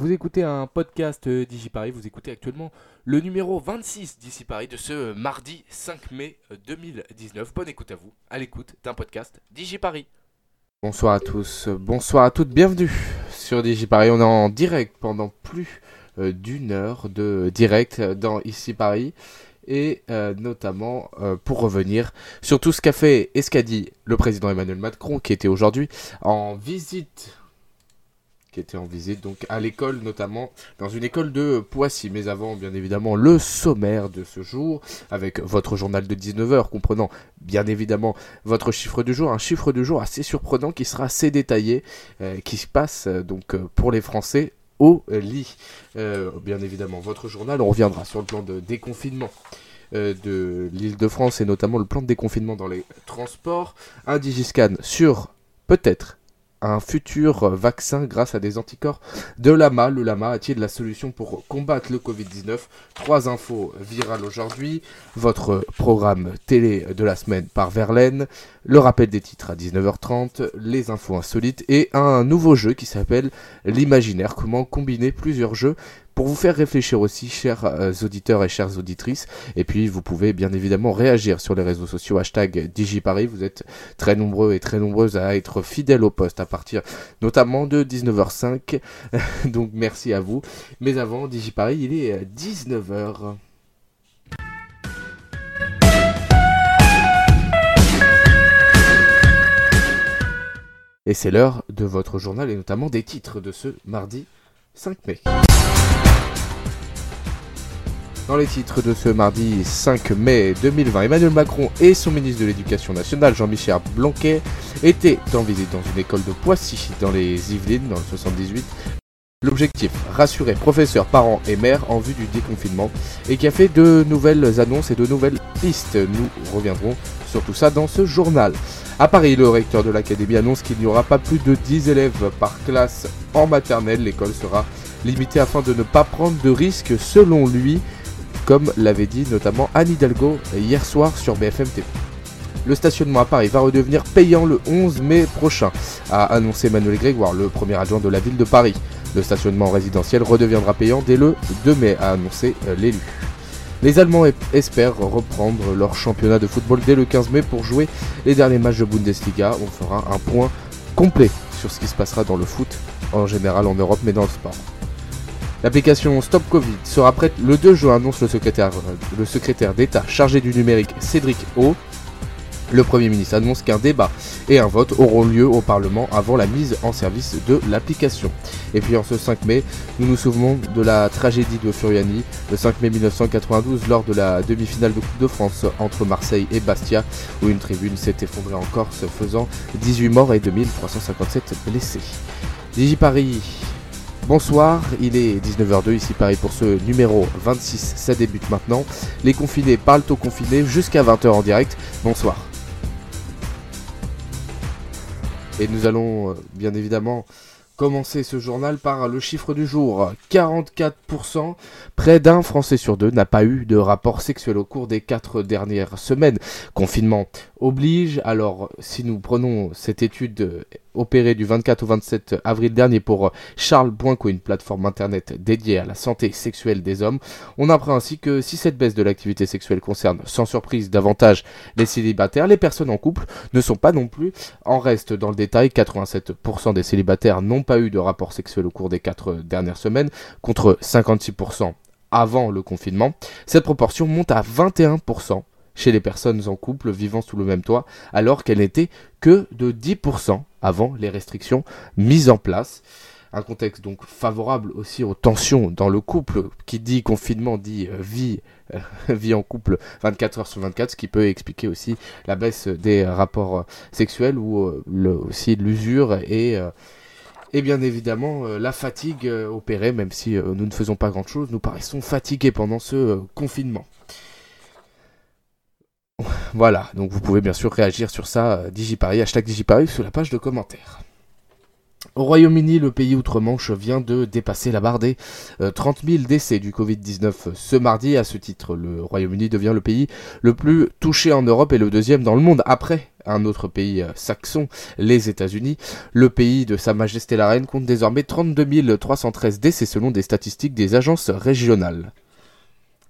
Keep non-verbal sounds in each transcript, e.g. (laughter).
Vous écoutez un podcast euh, DigiParis, vous écoutez actuellement le numéro 26 d'ici Paris de ce euh, mardi 5 mai euh, 2019. Bonne écoute à vous, à l'écoute d'un podcast DigiParis. Bonsoir à tous, euh, bonsoir à toutes, bienvenue sur DigiParis. On est en direct pendant plus euh, d'une heure de direct dans Ici Paris et euh, notamment euh, pour revenir sur tout ce qu'a fait et ce qu'a dit le président Emmanuel Macron qui était aujourd'hui en visite qui était en visite donc à l'école notamment dans une école de Poissy. Mais avant bien évidemment le sommaire de ce jour avec votre journal de 19h comprenant bien évidemment votre chiffre du jour un chiffre du jour assez surprenant qui sera assez détaillé euh, qui se passe euh, donc euh, pour les Français au lit. Bien évidemment votre journal on reviendra sur le plan de déconfinement de l'île de France et notamment le plan de déconfinement dans les transports. Un digiscan sur peut-être un futur euh, vaccin grâce à des anticorps de lama. Le lama a-t-il la solution pour combattre le Covid-19 Trois infos virales aujourd'hui. Votre programme télé de la semaine par Verlaine. Le rappel des titres à 19h30. Les infos insolites. Et un nouveau jeu qui s'appelle l'imaginaire. Comment combiner plusieurs jeux pour vous faire réfléchir aussi, chers euh, auditeurs et chères auditrices. Et puis, vous pouvez bien évidemment réagir sur les réseaux sociaux. Hashtag DigiParis. Vous êtes très nombreux et très nombreuses à être fidèles au poste à partir notamment de 19h05. (laughs) Donc merci à vous. Mais avant, DigiParis, il est euh, 19h. Et c'est l'heure de votre journal et notamment des titres de ce mardi 5 mai. Dans les titres de ce mardi 5 mai 2020, Emmanuel Macron et son ministre de l'Éducation nationale, Jean-Michel Blanquet, étaient en visite dans une école de Poissy, dans les Yvelines, dans le 78. L'objectif, rassurer professeurs, parents et maires en vue du déconfinement et qui a fait de nouvelles annonces et de nouvelles pistes. Nous reviendrons sur tout ça dans ce journal. À Paris, le recteur de l'académie annonce qu'il n'y aura pas plus de 10 élèves par classe en maternelle. L'école sera limitée afin de ne pas prendre de risques selon lui, comme l'avait dit notamment Anne Hidalgo hier soir sur BFM TV. Le stationnement à Paris va redevenir payant le 11 mai prochain, a annoncé Emmanuel Grégoire, le premier adjoint de la ville de Paris. Le stationnement résidentiel redeviendra payant dès le 2 mai, a annoncé euh, l'élu. Les Allemands espèrent reprendre leur championnat de football dès le 15 mai pour jouer les derniers matchs de Bundesliga. On fera un point complet sur ce qui se passera dans le foot, en général en Europe, mais dans le sport. L'application Stop Covid sera prête le 2 juin, annonce le secrétaire, d'État chargé du numérique Cédric O. Le Premier ministre annonce qu'un débat et un vote auront lieu au Parlement avant la mise en service de l'application. Et puis en ce 5 mai, nous nous souvenons de la tragédie de Furiani, le 5 mai 1992, lors de la demi-finale de Coupe de France entre Marseille et Bastia, où une tribune s'est effondrée en Corse, faisant 18 morts et 2357 blessés. DigiParis, bonsoir, il est 19h02 ici Paris pour ce numéro 26, ça débute maintenant. Les confinés parlent aux confinés jusqu'à 20h en direct. Bonsoir. Et nous allons euh, bien évidemment commencer ce journal par le chiffre du jour. 44%, près d'un Français sur deux n'a pas eu de rapport sexuel au cours des quatre dernières semaines. Confinement oblige. Alors, si nous prenons cette étude euh, opérée du 24 au 27 avril dernier pour Charles Boinco, une plateforme internet dédiée à la santé sexuelle des hommes, on apprend ainsi que si cette baisse de l'activité sexuelle concerne sans surprise davantage les célibataires, les personnes en couple ne sont pas non plus en reste dans le détail. 87% des célibataires n'ont pas eu de rapport sexuel au cours des quatre dernières semaines, contre 56% avant le confinement. Cette proportion monte à 21% chez les personnes en couple vivant sous le même toit, alors qu'elle n'était que de 10% avant les restrictions mises en place. Un contexte donc favorable aussi aux tensions dans le couple, qui dit confinement dit euh, vie, euh, (laughs) vie en couple 24 heures sur 24, ce qui peut expliquer aussi la baisse des rapports euh, sexuels ou le- aussi l'usure et et bien évidemment, la fatigue opérée, même si nous ne faisons pas grand-chose, nous paraissons fatigués pendant ce confinement. Voilà, donc vous pouvez bien sûr réagir sur ça, euh, Digiparis, hashtag Digiparis, sous la page de commentaires. Au Royaume-Uni, le pays outre-Manche vient de dépasser la barre des 30 euh, 000 décès du Covid-19 ce mardi. À ce titre, le Royaume-Uni devient le pays le plus touché en Europe et le deuxième dans le monde après un autre pays euh, saxon, les États-Unis. Le pays de Sa Majesté la Reine compte désormais 32 313 décès selon des statistiques des agences régionales.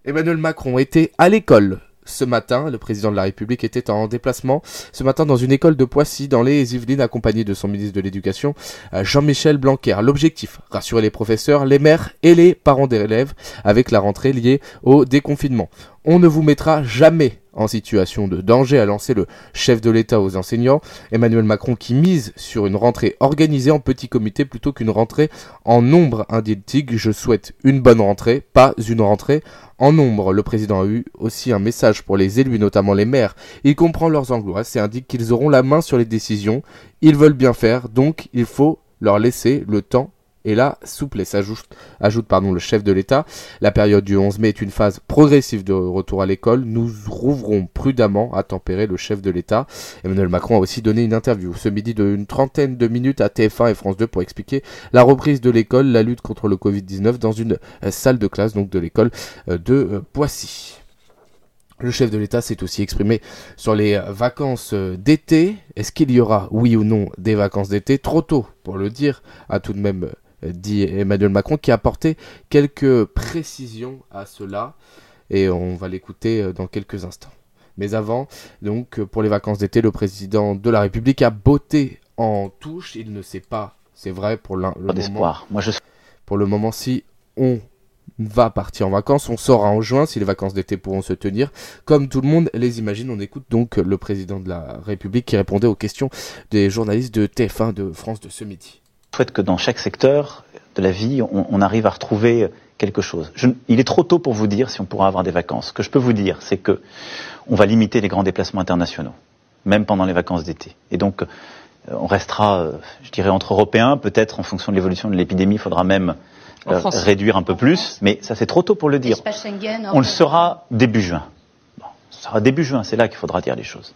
Emmanuel Macron était à l'école ce matin. Le président de la République était en déplacement ce matin dans une école de Poissy, dans les Yvelines, accompagné de son ministre de l'Éducation, euh, Jean-Michel Blanquer. L'objectif, rassurer les professeurs, les maires et les parents des élèves avec la rentrée liée au déconfinement. On ne vous mettra jamais en situation de danger, a lancé le chef de l'État aux enseignants. Emmanuel Macron qui mise sur une rentrée organisée en petit comité plutôt qu'une rentrée en nombre, indique Je souhaite une bonne rentrée, pas une rentrée en nombre. Le président a eu aussi un message pour les élus, notamment les maires. Il comprend leurs angoisses et indique qu'ils auront la main sur les décisions. Ils veulent bien faire, donc il faut leur laisser le temps et la souplesse, ajoute, ajoute pardon, le chef de l'État. La période du 11 mai est une phase progressive de retour à l'école. Nous rouvrons prudemment, à tempérer le chef de l'État. Emmanuel Macron a aussi donné une interview ce midi d'une trentaine de minutes à TF1 et France 2 pour expliquer la reprise de l'école, la lutte contre le Covid-19 dans une euh, salle de classe donc de l'école euh, de euh, Poissy. Le chef de l'État s'est aussi exprimé sur les vacances d'été. Est-ce qu'il y aura, oui ou non, des vacances d'été? Trop tôt pour le dire, a tout de même dit Emmanuel Macron, qui a apporté quelques précisions à cela. Et on va l'écouter euh, dans quelques instants. Mais avant, donc, euh, pour les vacances d'été, le président de la République a botté en touche. Il ne sait pas, c'est vrai, pour le moment. Moi, je... Pour le moment, si on va partir en vacances, on saura en juin si les vacances d'été pourront se tenir. Comme tout le monde les imagine, on écoute donc le président de la République qui répondait aux questions des journalistes de TF1 de France de ce midi. Je souhaite que dans chaque secteur de la vie, on, arrive à retrouver quelque chose. il est trop tôt pour vous dire si on pourra avoir des vacances. Ce que je peux vous dire, c'est que on va limiter les grands déplacements internationaux, même pendant les vacances d'été. Et donc, euh, on restera, euh, je dirais, entre Européens. Peut-être, en fonction de l'évolution de l'épidémie, il faudra même euh, réduire un peu plus. Mais ça, c'est trop tôt pour le dire. On le saura début juin. Ce sera début juin, c'est là qu'il faudra dire les choses.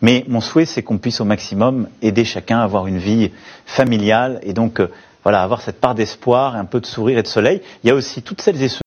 Mais mon souhait, c'est qu'on puisse au maximum aider chacun à avoir une vie familiale et donc euh, voilà, avoir cette part d'espoir, un peu de sourire et de soleil. Il y a aussi toutes celles et ceux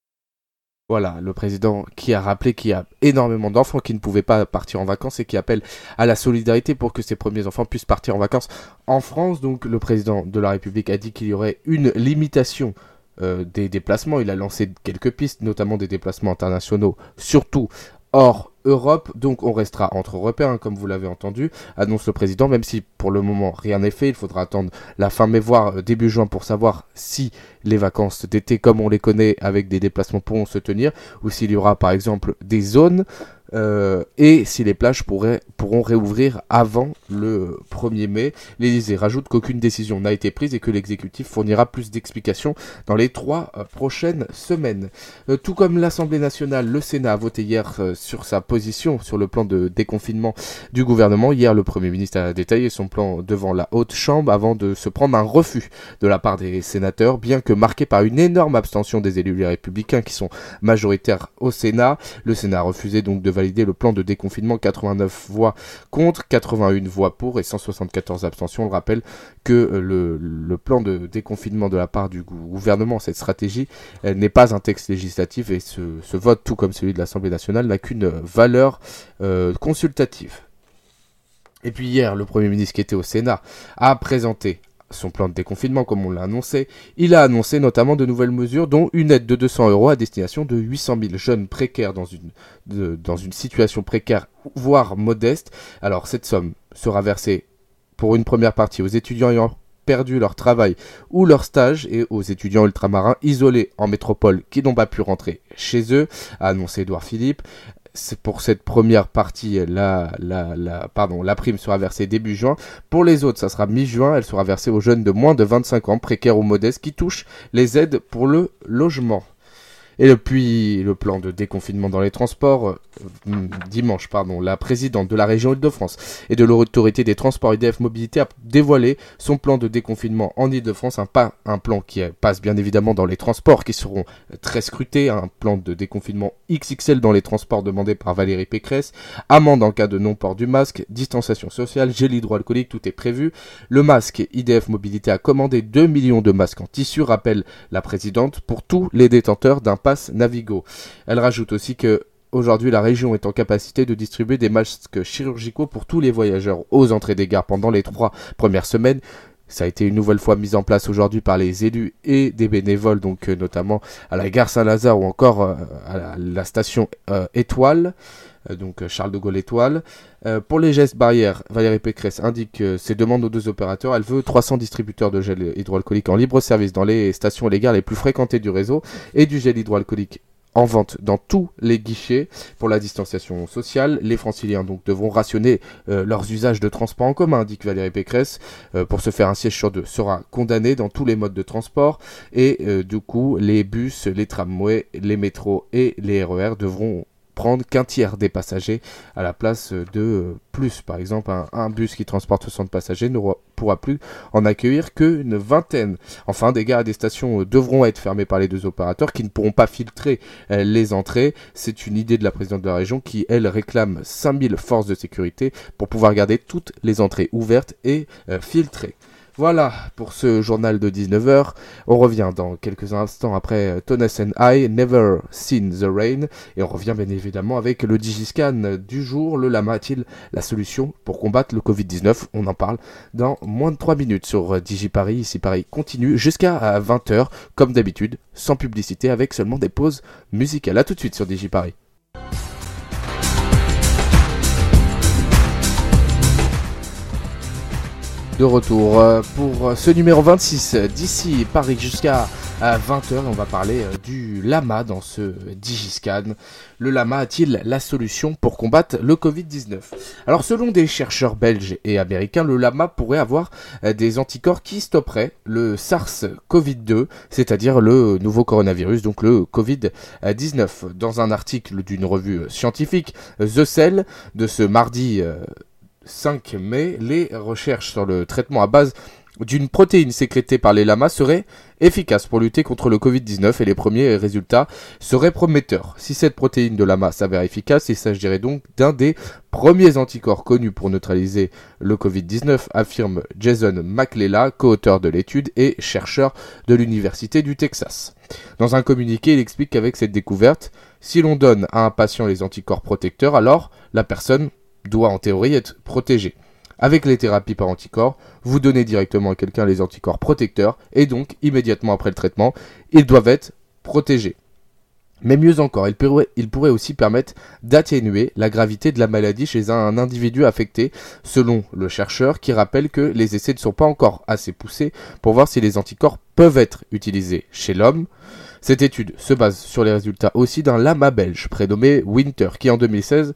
voilà, le président qui a rappelé qu'il y a énormément d'enfants qui ne pouvaient pas partir en vacances et qui appelle à la solidarité pour que ces premiers enfants puissent partir en vacances en France. Donc le président de la République a dit qu'il y aurait une limitation euh, des déplacements. Il a lancé quelques pistes, notamment des déplacements internationaux, surtout hors Europe, donc on restera entre Européens, comme vous l'avez entendu, annonce le président, même si pour le moment rien n'est fait, il faudra attendre la fin mai, voire euh, début juin pour savoir si les vacances d'été, comme on les connaît, avec des déplacements pourront se tenir, ou s'il y aura par exemple des zones euh, et si les plages pourraient, pourront réouvrir avant le 1er mai. L'Élysée rajoute qu'aucune décision n'a été prise et que l'exécutif fournira plus d'explications dans les trois euh, prochaines semaines. Euh, tout comme l'Assemblée nationale, le Sénat a voté hier sur sa position sur le plan de déconfinement du gouvernement. Hier, le Premier ministre a détaillé son plan devant la Haute Chambre avant de se prendre un refus de la part des sénateurs, bien que marqué par une énorme abstention des élus républicains qui sont majoritaires au Sénat. Le Sénat a refusé donc de valider le plan de déconfinement, 89 voix contre, 81 voix pour et 174 abstentions. On le rappelle que euh, le, plan de déconfinement de la part du gouvernement, cette stratégie, n'est pas un texte législatif et ce, vote, tout comme celui de l'Assemblée nationale, n'a qu'une valeur euh, consultative. Et puis hier, le Premier ministre qui était au Sénat a présenté son plan de déconfinement, comme on l'a annoncé, il a annoncé notamment de nouvelles mesures, dont une aide de 200 euros à destination de 800 000 jeunes précaires dans une, situation précaire, voire modeste. Alors cette somme sera versée pour une première partie aux étudiants ayant perdu leur travail ou leur stage et aux étudiants ultramarins isolés en métropole qui n'ont pas pu rentrer chez eux, a annoncé Edouard Philippe pour cette première partie, la, pardon, la prime sera versée début juin. Pour les autres, ça sera mi-juin. Elle sera versée aux jeunes de moins de 25 ans, précaires ou modestes, qui touchent les aides pour le logement. Et depuis le plan de déconfinement dans les transports, euh, dimanche, pardon, la présidente de la région Île-de-France et de l'autorité des transports IDF Mobilité a dévoilé son plan de déconfinement en Île-de-France, un, pas, un plan qui passe bien évidemment dans les transports qui seront très scrutés, un plan de déconfinement XXL dans les transports demandé par Valérie Pécresse, amende en cas de non-port du masque, distanciation sociale, gel hydroalcoolique, tout est prévu. Le masque, IDF Mobilité a commandé 2 millions de masques en tissu, rappelle la présidente, pour tous les détenteurs d'un Elle rajoute aussi que Aujourd'hui, la région est en capacité de distribuer des masques chirurgicaux pour tous les voyageurs aux entrées des gares pendant les trois premières semaines. Ça a été une nouvelle fois mis en place aujourd'hui par les élus et des bénévoles, donc euh, notamment à la gare Saint-Lazare ou encore euh, à la, station euh, Étoile, donc Charles de Gaulle Étoile. pour les gestes barrières, Valérie Pécresse indique ses demandes aux deux opérateurs. Elle veut 300 distributeurs de gel hydroalcoolique en libre service dans les stations et les gares les plus fréquentées du réseau et du gel hydroalcoolique en vente dans tous les guichets pour la distanciation sociale. Les franciliens donc devront rationner euh, leurs usages de transport en commun, indique Valérie Pécresse. Euh, pour se faire un siège sur deux sera condamné dans tous les modes de transport et euh, du coup les bus, les tramways, les métros et les RER e devront prendre qu'un tiers des passagers à la place de plus. Par exemple, un, bus qui transporte 60 passagers ne pourra plus en accueillir qu'une vingtaine. Enfin, des gares et des stations euh, devront être fermées par les deux opérateurs qui ne pourront pas filtrer euh, les entrées. C'est une idée de la présidente de la région qui, elle, réclame 5000 forces de sécurité pour pouvoir garder toutes les entrées ouvertes et euh, filtrées. Voilà pour ce journal de 19h. On revient dans quelques instants après euh, Tonnes and I, Never Seen the Rain. Et on revient bien évidemment avec le Digiscan du jour. Le lama a-t-il la solution pour combattre le Covid-19 On en parle dans moins de 3 minutes sur euh, DigiParis. Ici Paris continue jusqu'à 20h euh, comme d'habitude, sans publicité, avec seulement des pauses musicales. A tout de suite sur DigiParis. De retour euh, pour ce numéro 26 d'ici Paris jusqu'à 20h. On va parler euh, du lama dans ce Digiscan. Le lama a-t-il la solution pour combattre le Covid-19 Alors selon des chercheurs belges et américains, le lama pourrait avoir euh, des anticorps qui stopperaient le SARS-CoV-2, c'est-à-dire le nouveau coronavirus, donc le Covid-19. Dans un article d'une revue scientifique, The Cell, de ce mardi 5 mai, les recherches sur le traitement à base d'une protéine sécrétée par les lamas seraient efficaces pour lutter contre le Covid-19 et les premiers résultats seraient prometteurs. Si cette protéine de lama s'avère efficace, il s'agirait donc d'un des premiers anticorps connus pour neutraliser le Covid-19, affirme Jason McLella, co-auteur de l'étude et chercheur de l'Université du Texas. Dans un communiqué, il explique qu'avec cette découverte, si l'on donne à un patient les anticorps protecteurs, alors la personne doit en théorie être protégé. Avec les thérapies par anticorps, vous donnez directement à quelqu'un les anticorps protecteurs et donc immédiatement après le traitement, ils doivent être protégés. Mais mieux encore, il pourrait, il pourrait aussi permettre d'atténuer la gravité de la maladie chez un individu affecté, selon le chercheur qui rappelle que les essais ne sont pas encore assez poussés pour voir si les anticorps peuvent être utilisés chez l'homme. Cette étude se base sur les résultats aussi d'un lama belge prénommé Winter qui en 2016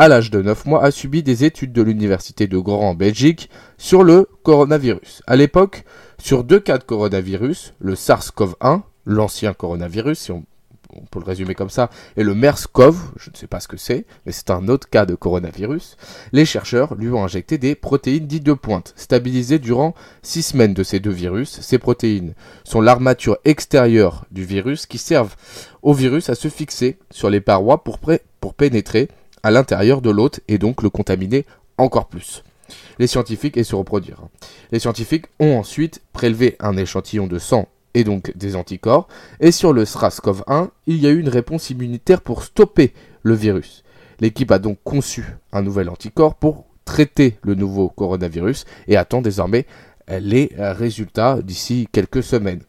à l'âge de 9 mois, a subi des études de l'université de Grand en Belgique sur le coronavirus. À l'époque, sur deux cas de coronavirus, le SARS-CoV-1, l'ancien coronavirus, si on, peut le résumer comme ça, et le MERS-CoV, je ne sais pas ce que c'est, mais c'est un autre cas de coronavirus, les chercheurs lui ont injecté des protéines dites de pointe, stabilisées durant 6 semaines de ces deux virus. Ces protéines sont l'armature extérieure du virus qui servent au virus à se fixer sur les parois pour, pour pénétrer à l'intérieur de l'hôte et donc le contaminer encore plus. Les scientifiques et se reproduire. Les scientifiques ont ensuite prélevé un échantillon de sang et donc des anticorps, et sur le SRAS-CoV-1, il y a eu une réponse immunitaire pour stopper le virus. L'équipe a donc conçu un nouvel anticorps pour traiter le nouveau coronavirus et attend désormais les résultats d'ici quelques semaines.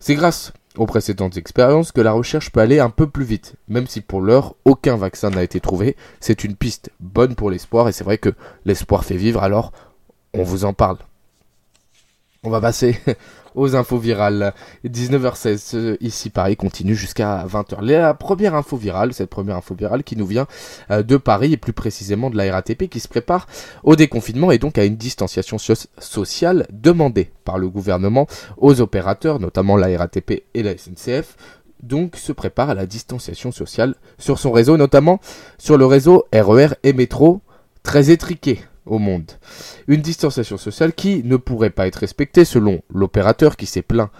C'est grâce aux précédentes expériences que la recherche peut aller un peu plus vite. Même si pour l'heure, aucun vaccin n'a été trouvé, c'est une piste bonne pour l'espoir et c'est vrai que l'espoir fait vivre, alors on vous en parle. On va passer (laughs) aux infos virales. 19h16 ici Paris continue jusqu'à 20h. La première info virale, cette première info virale qui nous vient euh, de Paris et plus précisément de la RATP qui se prépare au déconfinement et donc à une distanciation sociale demandée par le gouvernement aux opérateurs, notamment la RATP et la SNCF donc se prépare à la distanciation sociale sur son réseau, notamment sur le réseau RER et métro, très étriqué au monde. Une distanciation sociale qui ne pourrait pas être respectée selon l'opérateur qui s'est plaint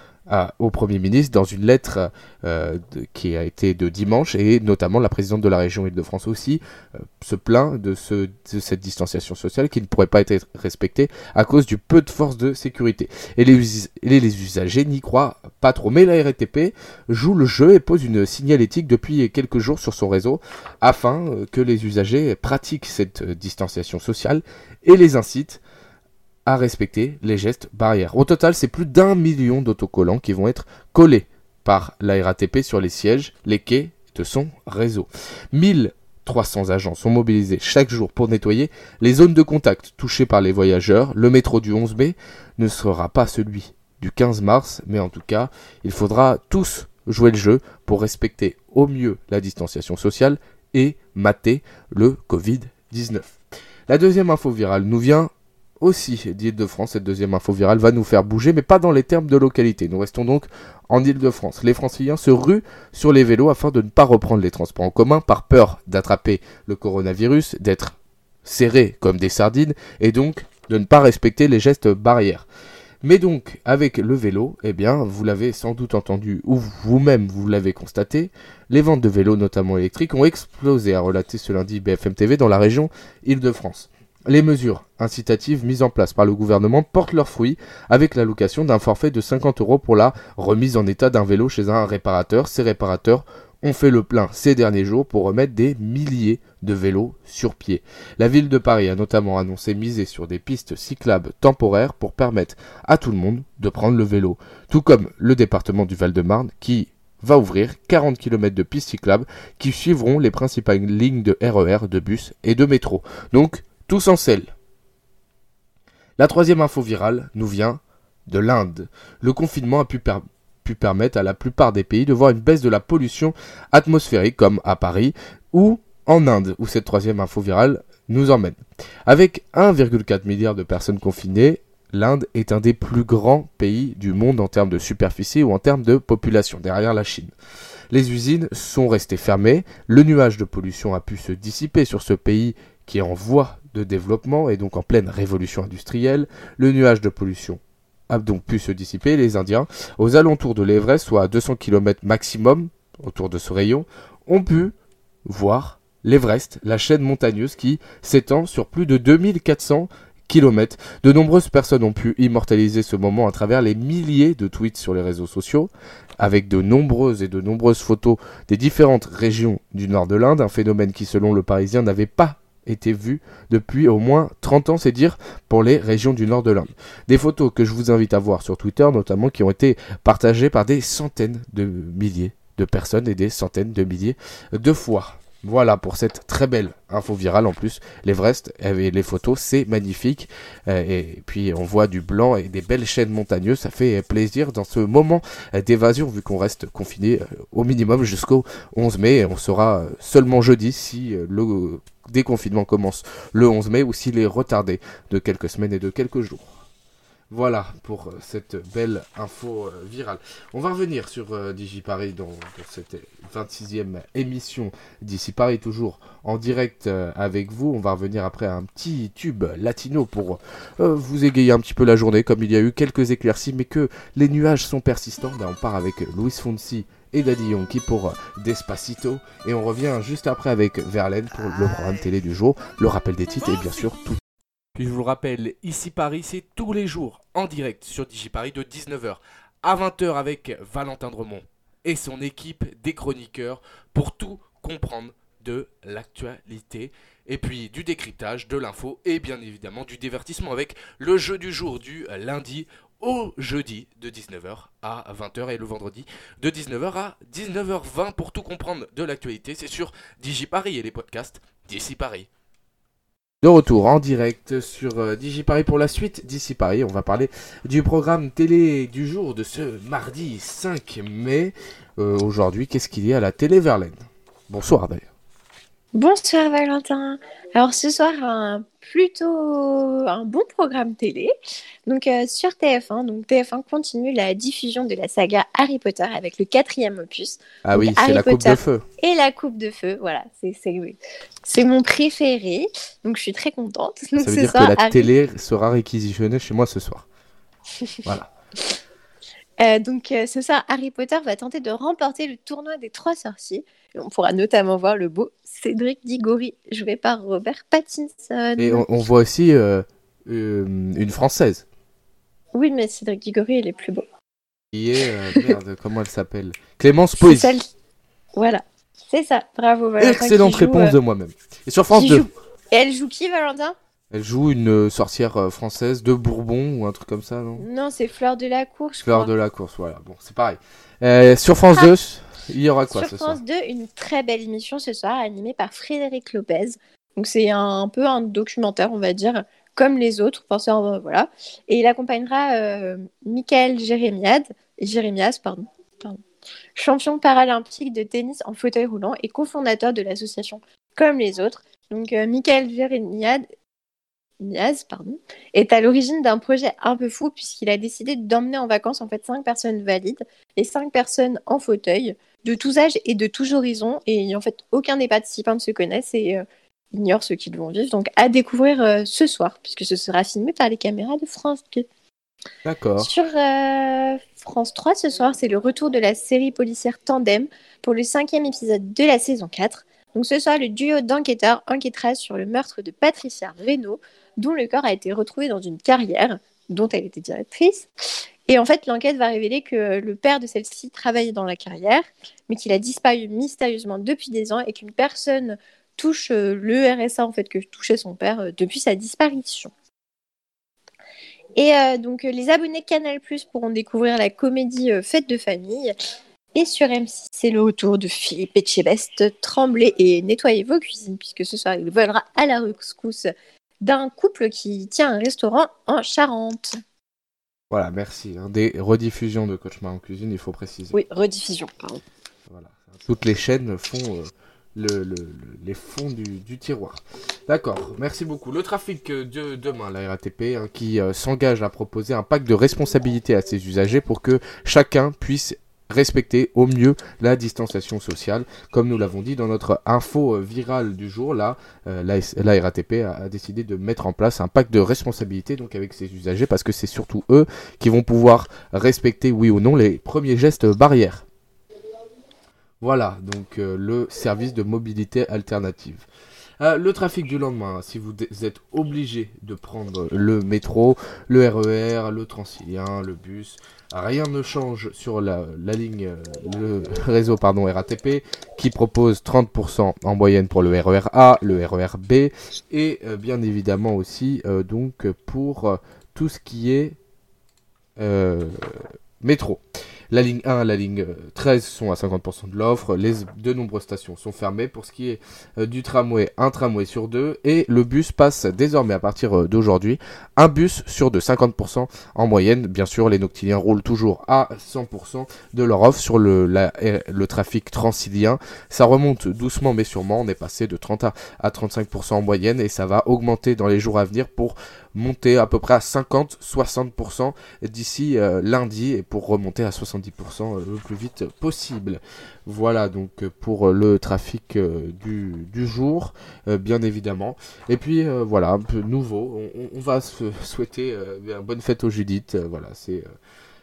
au Premier ministre dans une lettre euh, qui a été de dimanche et notamment la présidente de la région Île-de-France aussi euh, se plaint de, ce, de cette distanciation sociale qui ne pourrait pas être respectée à cause du peu de force de sécurité. Et les, usagers n'y croient pas trop. Mais la RTP joue le jeu et pose une signalétique depuis quelques jours sur son réseau afin euh, que les usagers pratiquent cette distanciation sociale et les incite à respecter les gestes barrières. Au total, c'est plus d'un million d'autocollants qui vont être collés par la RATP sur les sièges, les quais de son réseau. 1300 agents sont mobilisés chaque jour pour nettoyer les zones de contact touchées par les voyageurs. Le métro du 11 mai ne sera pas celui du 15 mars, mais en tout cas, il faudra tous jouer le jeu pour respecter au mieux la distanciation sociale et mater le Covid-19. La deuxième info virale nous vient aussi d'Île-de-France. Cette deuxième info virale va nous faire bouger, mais pas dans les termes de localité. Nous restons donc en Île-de-France. Les Franciliens se ruent sur les vélos afin de ne pas reprendre les transports en commun par peur d'attraper le coronavirus, d'être serrés comme des sardines et donc de ne pas respecter les gestes barrières. Mais donc, avec le vélo, eh bien, vous l'avez sans doute entendu, ou vous-même vous l'avez constaté, les ventes de vélos, notamment électriques, ont explosé, a relaté ce lundi BFM TV dans la région Île-de-France. Les mesures incitatives mises en place par le gouvernement portent leurs fruits avec l'allocation d'un forfait de 50 euros pour la remise en état d'un vélo chez un réparateur. Ces réparateurs ont fait le plein ces derniers jours pour remettre des milliers de vélos sur pied. La ville de Paris a notamment annoncé miser sur des pistes cyclables temporaires pour permettre à tout le monde de prendre le vélo, tout comme le département du Val-de-Marne qui va ouvrir 40 km de pistes cyclables qui suivront les principales lignes de RER, e de bus et de métro. Donc tous en selle. La troisième info virale nous vient de l'Inde. Le confinement a pu, permettre à la plupart des pays de voir une baisse de la pollution atmosphérique, comme à Paris ou en Inde, où cette troisième info virale nous emmène. Avec 1,4 milliard de personnes confinées, l'Inde est un des plus grands pays du monde en termes de superficie ou en termes de population, derrière la Chine. Les usines sont restées fermées, le nuage de pollution a pu se dissiper sur ce pays qui est en voie de développement et donc en pleine révolution industrielle, le nuage de pollution a donc pu se dissiper. Les Indiens, aux alentours de l'Everest, soit à 200 km maximum autour de ce rayon, ont pu voir l'Everest, la chaîne montagneuse qui s'étend sur plus de 2400 km. De nombreuses personnes ont pu immortaliser ce moment à travers les milliers de tweets sur les réseaux sociaux, avec de nombreuses et de nombreuses photos des différentes régions du nord de l'Inde, un phénomène qui selon le Parisien n'avait pas été vu depuis au moins 30 ans, c'est dire pour les régions du nord de l'Inde. Des photos que je vous invite à voir sur Twitter notamment qui ont été partagées par des centaines de milliers de personnes et des centaines de milliers de fois. Voilà pour cette très belle info virale en plus. L'Everest et les photos, c'est magnifique. Euh, et puis on voit du blanc et des belles chaînes montagneuses. Ça fait plaisir dans ce moment d'évasion vu qu'on reste confiné euh, au minimum jusqu'au 11 mai. On sera seulement jeudi si euh, le déconfinement commence le 11 mai ou s'il est retardé de quelques semaines et de quelques jours. Voilà pour euh, cette belle info euh, virale. On va revenir sur euh, DigiParis dans, cette 26e émission d'ici Paris, toujours en direct avec vous. On va revenir après un petit tube latino pour vous égayer un petit peu la journée, comme il y a eu quelques éclaircies, mais que les nuages sont persistants. Ben, on part avec Luis Fonsi et Daddy Yankee pour Despacito. Et on revient juste après avec Verlaine pour le programme télé du jour, le rappel des titres et bien sûr tout. Puis je vous le rappelle, ici Paris, c'est tous les jours en direct sur DigiParis de 19h à 20h avec Valentin Dremont et son équipe des chroniqueurs pour tout comprendre de l'actualité et puis du décryptage, de l'info et bien évidemment du divertissement avec le jeu du jour du lundi au jeudi de 19h à 20h et le vendredi de 19h à 19h20 pour tout comprendre de l'actualité. C'est sur DigiParis et les podcasts d'ici Paris. De retour en direct sur euh, DigiParis pour la suite d'ici Paris. On va parler du programme télé du jour de ce mardi 5 mai. Euh, aujourd'hui, qu'est-ce qu'il y a à la télé Verlaine? Bonsoir d'ailleurs. Bonsoir Valentin. Alors ce soir, un plutôt un bon programme télé. Donc euh, sur TF1, donc TF1 continue la diffusion de la saga Harry Potter avec le quatrième opus. Ah oui, c'est la coupe de feu. Et la coupe de feu, voilà, c'est mon préféré. Donc je suis très contente. Ça veut dire que la télé sera réquisitionnée chez moi ce soir. voilà. (laughs) Euh, donc euh, ce soir, Harry Potter va tenter de remporter le tournoi des trois sorciers. On pourra notamment voir le beau Cédric Diggory, joué par Robert Pattinson. Et on, voit aussi euh, une Française. Oui, mais Cédric Diggory, il est plus beau. Qui est, (laughs) merde, comment elle s'appelle? Clémence Poésie. Voilà, c'est ça, bravo. Excellente réponse de moi-même. Et sur France 2. Et elle joue qui, Valentin? Elle joue une euh, sorcière euh, française de Bourbon ou un truc comme ça, non? Non, c'est Fleur de la Course. Fleur de la Course, voilà. Bon, c'est pareil. Euh, sur France 2, ah. il y aura quoi Sur France 2, une très belle émission ce soir, animée par Frédéric Lopez. Donc c'est un, peu un documentaire, on va dire, comme les autres. voilà. Et il accompagnera euh, Michael Jérémiade, Jérémias, pardon, champion paralympique de tennis en fauteuil roulant et cofondateur de l'association Comme les autres. Donc Michael Jérémiade Niaz, pardon, est à l'origine d'un projet un peu fou puisqu'il a décidé d'emmener en vacances en fait cinq personnes valides et cinq personnes en fauteuil de tous âges et de tous horizons et en fait aucun des participants ne se connaissent et euh, ignore ce qu'ils vont vivre donc à découvrir euh, ce soir puisque ce sera filmé par les caméras de France 2. D'accord. Sur euh, France 3 ce soir c'est le retour de la série policière Tandem pour le cinquième épisode de la saison 4. Donc ce soir, le duo d'enquêteurs enquêtera sur le meurtre de Patricia Reynaud, dont le corps a été retrouvé dans une carrière dont elle était directrice. Et en fait, l'enquête va révéler que le père de celle-ci travaillait dans la carrière, mais qu'il a disparu mystérieusement depuis des ans et qu'une personne touche euh, le RSA en fait que touchait son père euh, depuis sa disparition. Et euh, donc les abonnés Canal+ pourront découvrir la comédie Fête de famille. Et sur M6, c'est le retour de Philippe Etchebest, tremblez et nettoyez vos cuisines puisque ce soir il volera à la rescousse d'un couple qui tient un restaurant en Charente. Voilà, merci. Hein. Des rediffusions de Cauchemar en cuisine, il faut préciser. Oui, rediffusion, pardon. Voilà. Toutes les chaînes font euh, les fonds du, tiroir. D'accord, merci beaucoup. Le trafic de demain, la RATP, hein, qui euh, s'engage à proposer un pacte de responsabilité à ses usagers pour que chacun puisse respecter au mieux la distanciation sociale. Comme nous l'avons dit dans notre info euh, virale du jour, là, euh, la, RATP a, décidé de mettre en place un pacte de responsabilité avec ses usagers parce que c'est surtout eux qui vont pouvoir respecter, oui ou non, les premiers gestes barrières. Voilà, donc euh, le service de mobilité alternative. Le trafic du lendemain, si vous êtes obligé de prendre le métro, le RER, e le Transilien, le bus, Rien ne change sur la, ligne, euh, le réseau pardon, RATP qui propose 30% en moyenne pour le RER e A, le RER e B et euh, bien évidemment aussi euh, donc pour tout ce qui est métro. La ligne 1 et la ligne 13 sont à 50% de l'offre. Les de nombreuses stations sont fermées. Pour ce qui est euh, du tramway, un tramway sur deux. Et le bus passe désormais à partir euh, d'aujourd'hui. Un bus sur deux, 50% en moyenne. Bien sûr, les noctiliens roulent toujours à 100% de leur offre sur le, trafic transilien. Ça remonte doucement mais sûrement. On est passé de 30 à 35% en moyenne et ça va augmenter dans les jours à venir pour monter à peu près à 50-60% d'ici euh, lundi et pour remonter à 70% euh, le plus vite possible. Voilà donc pour le trafic euh, du, du, jour, bien évidemment. Et puis voilà, un peu nouveau, on, va se (laughs) souhaiter une bonne fête aux Judith. voilà, c'est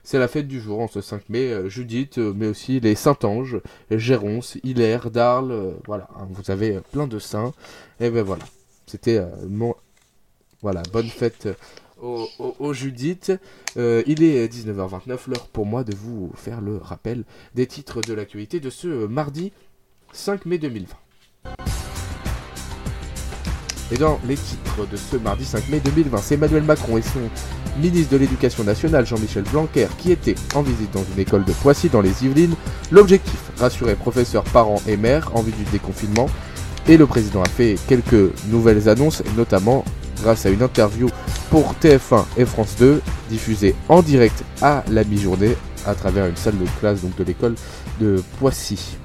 c'est la fête du jour en ce 5 mai. Judith, mais aussi les Saint-Ange, Géronce, Hilaire, Darles. voilà, hein, vous avez plein de saints. Et ben voilà, c'était mon voilà, bonne fête au, Judith. Euh, il est 19h29, l'heure pour moi de vous faire le rappel des titres de l'actualité de ce mardi 5 mai 2020. Et dans les titres de ce mardi 5 mai 2020, c'est Emmanuel Macron et son ministre de l'Éducation nationale Jean-Michel Blanquer qui étaient en visite dans une école de Poissy dans les Yvelines. L'objectif, rassurer professeurs, parents et mères en vue du déconfinement. Et le président a fait quelques nouvelles annonces, notamment grâce à une interview pour TF1 et France 2, diffusée en direct à la mi-journée à travers une salle de classe donc de l'école de Poissy.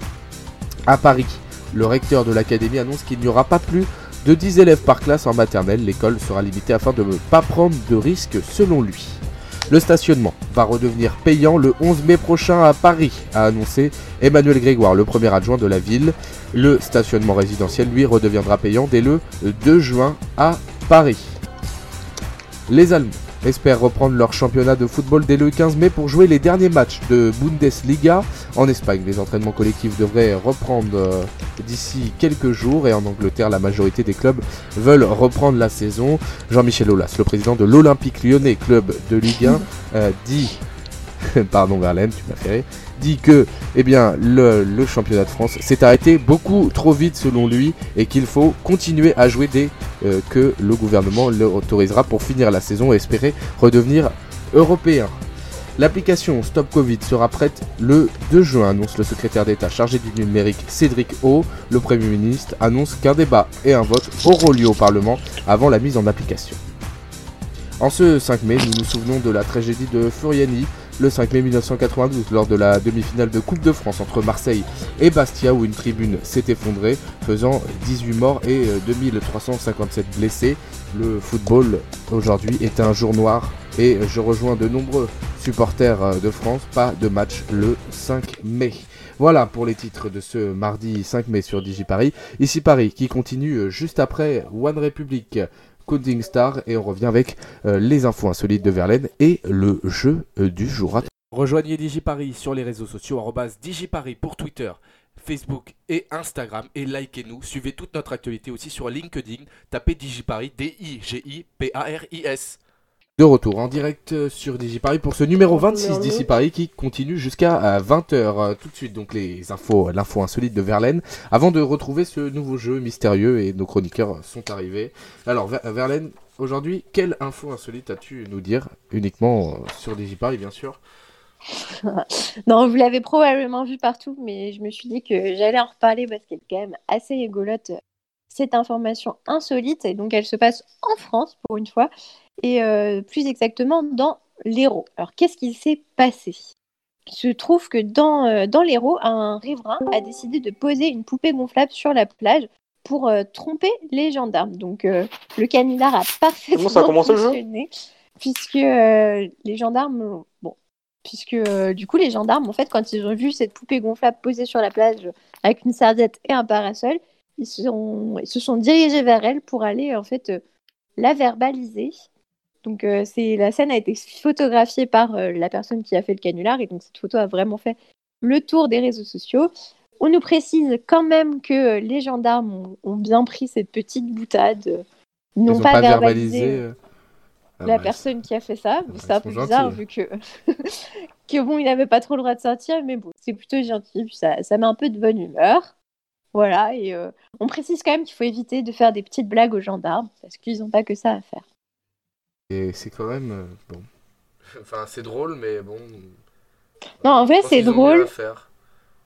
À Paris, Le recteur de l'académie annonce qu'il n'y aura pas plus de 10 élèves par classe en maternelle. L'école sera limitée afin de ne pas prendre de risques selon lui. Le stationnement va redevenir payant le 11 mai prochain à Paris, a annoncé Emmanuel Grégoire, le premier adjoint de la ville. Le stationnement résidentiel, lui, redeviendra payant dès le 2 juin à Paris. Les Allemands espèrent reprendre leur championnat de football dès le 15 mai pour jouer les derniers matchs de Bundesliga en Espagne. Les entraînements collectifs devraient reprendre euh, d'ici quelques jours et en Angleterre, la majorité des clubs veulent reprendre la saison. Jean-Michel Aulas, le président de l'Olympique lyonnais, club de Ligue 1, euh, dit (laughs) pardon Verlaine, tu m'as fait dit que eh bien, le, championnat de France s'est arrêté beaucoup trop vite selon lui et qu'il faut continuer à jouer dès euh, que le gouvernement l'autorisera pour finir la saison et espérer redevenir européen. L'application Stop Covid sera prête le 2 juin, annonce le secrétaire d'État chargé du numérique Cédric O. Le Premier ministre annonce qu'un débat et un vote auront lieu au Parlement avant la mise en application. En ce 5 mai, nous nous souvenons de la tragédie de Furiani, le 5 mai 1992 lors de la demi-finale de Coupe de France entre Marseille et Bastia où une tribune s'est effondrée faisant 18 morts et 2357 euh, blessés. Le football aujourd'hui est un jour noir et je rejoins de nombreux supporters euh, de France, pas de match le 5 mai. Voilà pour les titres de ce mardi 5 mai sur DigiParis. Ici Paris qui continue euh, juste après One Republic. Coding Star et on revient avec euh, les infos insolites de Verlaine et le jeu euh, du jour. Rejoignez DigiParis sur les réseaux sociaux DigiParis pour Twitter, Facebook et Instagram et likez-nous. Suivez toute notre actualité aussi sur LinkedIn. Tapez DigiParis, D-I-G-I-P-A-R-I-S de retour en direct euh, sur DigiParis pour ce numéro 26 d'ici Paris qui continue jusqu'à 20h euh, tout de suite donc les infos l'info insolite de Verlaine. Avant de retrouver ce nouveau jeu mystérieux et nos chroniqueurs sont arrivés. Alors Verlaine, aujourd'hui, quelle info insolite as-tu nous dire uniquement euh, sur DigiParis bien sûr? (laughs) Non, vous l'avez probablement vu partout, mais je me suis dit que j'allais en reparler parce qu'elle est quand même assez rigolote cette information insolite, et donc elle se passe en France pour une fois, et euh, plus exactement dans l'Hérault. Alors qu'est-ce qui s'est passé? Il se trouve que dans, euh, dans l'Hérault, un riverain a décidé de poser une poupée gonflable sur la plage pour euh, tromper les gendarmes. Donc le canular a parfaitement ça fonctionné, puisque les gendarmes, bon, puisque du coup les gendarmes, en fait, quand ils ont vu cette poupée gonflable posée sur la plage avec une serviette et un parasol, ils, ils se sont dirigés vers elle pour aller en fait la verbaliser donc euh, c'est la scène a été photographiée par euh, la personne qui a fait le canular et donc cette photo a vraiment fait le tour des réseaux sociaux. On nous précise quand même que euh, les gendarmes ont, bien pris cette petite boutade. Ils n'ont pas, verbalisé, ah la personne qui a fait ça. C'est un peu bizarre vu que, (laughs) que bon, il n'avait pas trop le droit de sortir, mais bon, c'est plutôt gentil. ça, ça met un peu de bonne humeur. Voilà, et on précise quand même qu'il faut éviter de faire des petites blagues aux gendarmes parce qu'ils n'ont pas que ça à faire. Et c'est quand même. Euh, bon. Enfin, c'est drôle, mais bon. Non, en vrai, c'est drôle.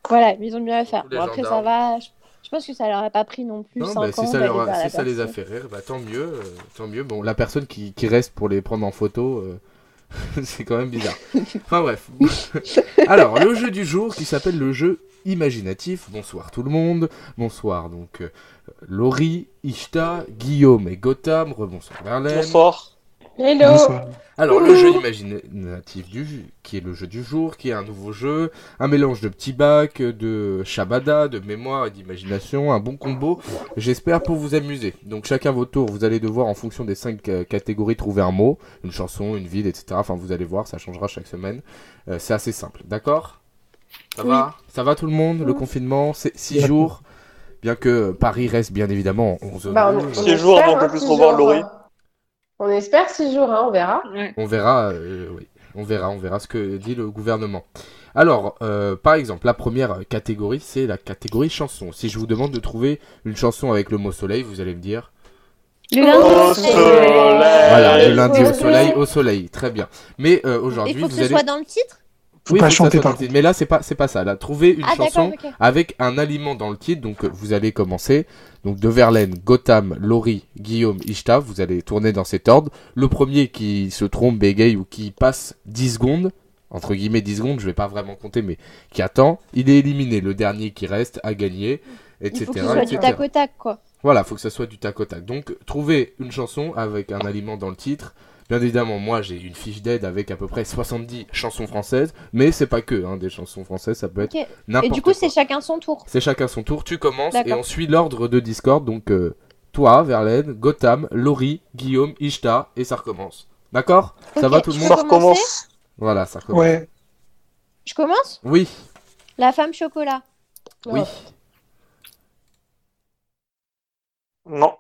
Voilà, mais ils ont mieux à faire. Bon, après, ça va. Je pense que ça leur a pas pris non plus. Non, 5 bah, si, ça, leur si ça, les a fait rire, bah, tant mieux. Euh, tant mieux. Bon, la personne qui, qui, reste pour les prendre en photo, euh, (laughs) c'est quand même bizarre. enfin bref. (laughs) Alors, le jeu du jour qui s'appelle le jeu imaginatif. Bonsoir tout le monde. Bonsoir donc Laurie, Ishta, Guillaume et Gotham. Rebonsoir Merlin. Bonsoir. Hello Alors le jeu imaginatif du qui est le jeu du jour, qui est un nouveau jeu, un mélange de petits bacs, de shabada, de mémoire et d'imagination, un bon combo, j'espère pour vous amuser. Donc chacun votre tour, vous allez devoir en fonction des cinq euh, catégories trouver un mot, une chanson, une ville, etc. Enfin vous allez voir, ça changera chaque semaine. Euh, c'est assez simple, d'accord? Ça va Ça va tout le monde Le confinement, c'est 6 jours Bien que Paris reste bien évidemment 11 bah, 6 jours avant qu'on puisse revoir Laurie. On espère six jours, hein, on verra. On verra, euh, oui. On verra, on verra ce que dit le gouvernement. Alors, euh, par exemple, la première catégorie, c'est la catégorie chanson. Si je vous demande de trouver une chanson avec le mot soleil, vous allez me dire. Le lundi au soleil. Voilà, le lundi au soleil, au soleil, très bien. Mais euh, aujourd'hui, vous allez. Il faut que ce soit dans le titre? Oui, pas chanter par Mais là, c'est pas, c'est pas ça. Là, trouver une ah, chanson avec un aliment dans le titre. Donc, vous allez commencer. Donc, de Verlaine, Gotham, Laurie, Guillaume, Ishta. Vous allez tourner dans cet ordre. Le premier qui se trompe, bégaye ou qui passe 10 secondes, entre guillemets 10 secondes, je vais pas vraiment compter, mais qui attend, il est éliminé. Le dernier qui reste a gagné. Il etc. faut que ce soit du tac au tac, quoi. Voilà, faut que ça soit du tac au tac. Donc, trouvez une chanson avec un aliment dans le titre. Bien évidemment, moi j'ai une fiche d'aide avec à peu près 70 chansons françaises, mais c'est pas que hein, des chansons françaises, ça peut être. Et du coup, c'est chacun son tour. C'est chacun son tour, tu commences et on suit l'ordre de Discord. Donc, euh, toi, Verlaine, Gotham, Laurie, Guillaume, Ishta, et ça recommence. D'accord? Ça va tout le monde? Ça recommence. Voilà, ça recommence. Ouais. Je commence? Oui, La femme chocolat. oui. Non.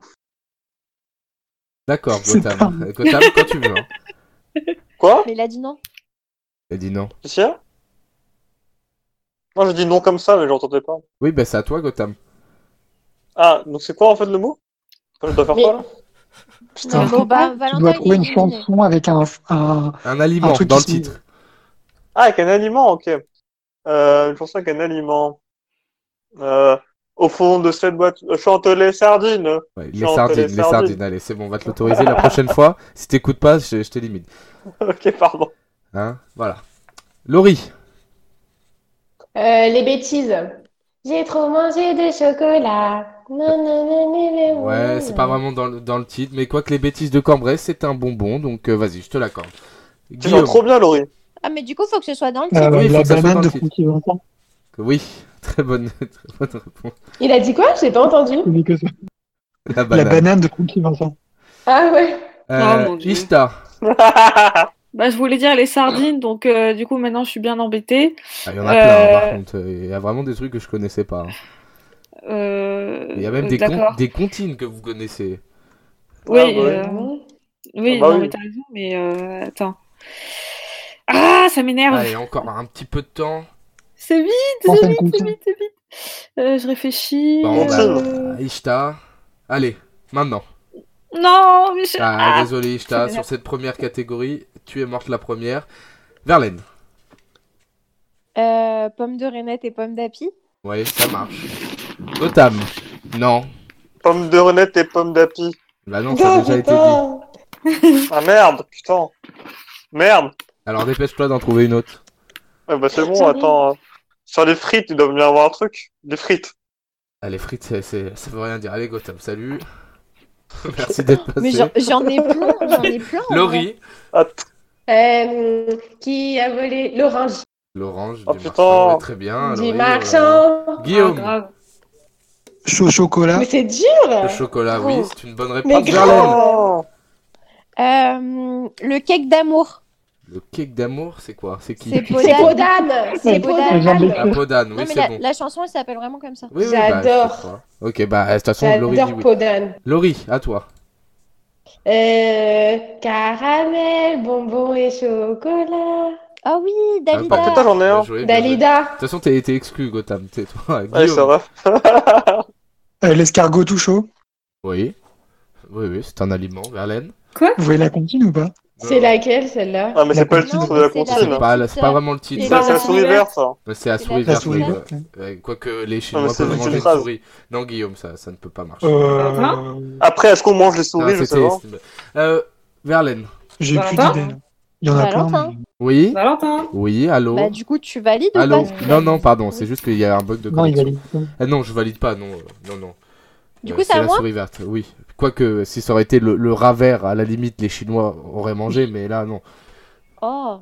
D'accord, C'est Gotham. pas- Euh, Gotham, quand tu veux. Hein. (laughs) Quoi? Mais il a dit non. Elle dit non. T'es sûr Moi, je dis non comme ça, mais j'entendais pas. Oui, bah c'est à toi, Gotham. Ah, donc c'est quoi en fait le mot? Je dois faire Mais- quoi là? Putain, Non, bon, bah, tu dois il trouver une chanson avec un, un, Un aliment Un truc dans le titre. Ah, avec un aliment, ok. Euh, une chanson avec un aliment. Euh, au fond de cette boîte, euh, chante les sardines. Ouais, les Chante sardines, les les sardines. sardines. Allez, c'est bon, on va te l'autoriser la prochaine fois. Si t'écoutes pas, je, je t'élimine. (laughs) ok, pardon. Hein Voilà. Laurie. Euh, les bêtises. J'ai trop mangé de chocolat. Nananana. Ouais, c'est pas vraiment dans le, dans le titre, mais quoi que les bêtises de Cambrai, c'est un bonbon, donc euh, vas-y, je te l'accorde. Tu trop bien, Laurie. Ah, mais du coup, faut que ce soit dans le euh, titre. Oui, il faut la que ça soit banane dans de le titre. Francky Vincent. Oui, très bonne, (laughs) très bonne réponse. Il a dit quoi? J'ai pas entendu. Je dis que ça. La La banane. de Francky Vincent. Ah ouais. Euh, Oh, mon Dieu. Ishta. (laughs) Bah, je voulais dire les sardines, donc euh, du coup maintenant je suis bien embêtée. Ah, Il y en a plein, hein, par Euh, contre. Il y a vraiment des trucs que je connaissais pas. hein. Euh, Il y a même des, con- des comptines que vous connaissez. Oui, Ah, bah oui. euh, oui, Ah bah non oui. mais t'as raison, mais euh, attends. Ah, ça m'énerve. Ah, il y a encore un petit peu de temps. C'est vite, c'est vite, c'est vite, c'est vite. Euh, je réfléchis. Bon, bah, euh, Ishta. Allez, maintenant. Non, mais je... Ah, Ah, désolé, Ishta, sur cette première catégorie, tu es morte la première. Verlaine. Euh, pomme de Renette et pomme d'api. Ouais, ça marche. Gotham. Non. Pomme de renette et pomme d'api. Bah non, ça a déjà été dit. (laughs) Ah merde, putain. Merde. Alors dépêche-toi d'en trouver une autre. Ouais, bah c'est bon, J'en ai. attends. Euh, Sur les frites, il doit bien avoir un truc. Des frites. Ah, les frites, c'est, c'est- ça veut rien dire. Allez, Gotham, salut. (laughs) Merci d'être Mais passé. j'en j'en ai plein, j'en ai plein. Laurie. Euh, qui a volé l'orange L'orange Oh, du putain. marchand. ouais, très bien. du Laurie, marchand voilà. Guillaume. Ah, grave. Chaud chocolat. Mais c'est dur Le chocolat, oui, Oh. c'est une bonne Mais réponse. grave. Verlaine. Oh. Euh, le cake d'amour. Le cake d'amour, c'est quoi? C'est qui? C'est C'est Podane. C'est Podane. Podane, oui, c'est bon. la chanson, elle s'appelle vraiment comme ça. Oui, oui, bah, J'adore. Ok, bah, de toute façon, Laurie dit J'adore oui. Podane. Laurie, à toi. Euh, caramel, bonbon et chocolat. Ah oui, Ah, Dalida. par putain, j'en ai un. Joué. Dalida. De toute façon, t'es exclu, Gotham. T'es toi. Ouais, Guillaume. c'est vrai. (laughs) Euh, L'escargot tout chaud? Oui. Oui, oui, c'est un aliment. Verlaine. Vous voyez la comptine ou pas? C'est laquelle celle-là Ah, mais c'est pas le titre de la c'est la- C'est pas, c'est pas vraiment le titre. C'est la souris verte, ça. Mais c'est la souris verte. Ouais, Quoique les Chinois peuvent manger phrase. souris. Non, Guillaume, ça, ça ne peut pas marcher. euh... Après, est-ce qu'on mange les souris, je sais pas. Euh, Verlaine. J'ai plus là. Il y en a plein. Valentin. mais- Oui Valentin. Oui, allô Bah, du coup, tu valides ou pas Non, non, pardon, c'est juste qu'il y a un bug de Non, il connexion. valide. Ah non, je valide pas, non, euh, non, non. Du Euh, coup, c'est à la moi souris verte, oui. Quoique, si ça aurait été le, le rat vert, à la limite, les Chinois auraient mangé, mais là, non. Oh.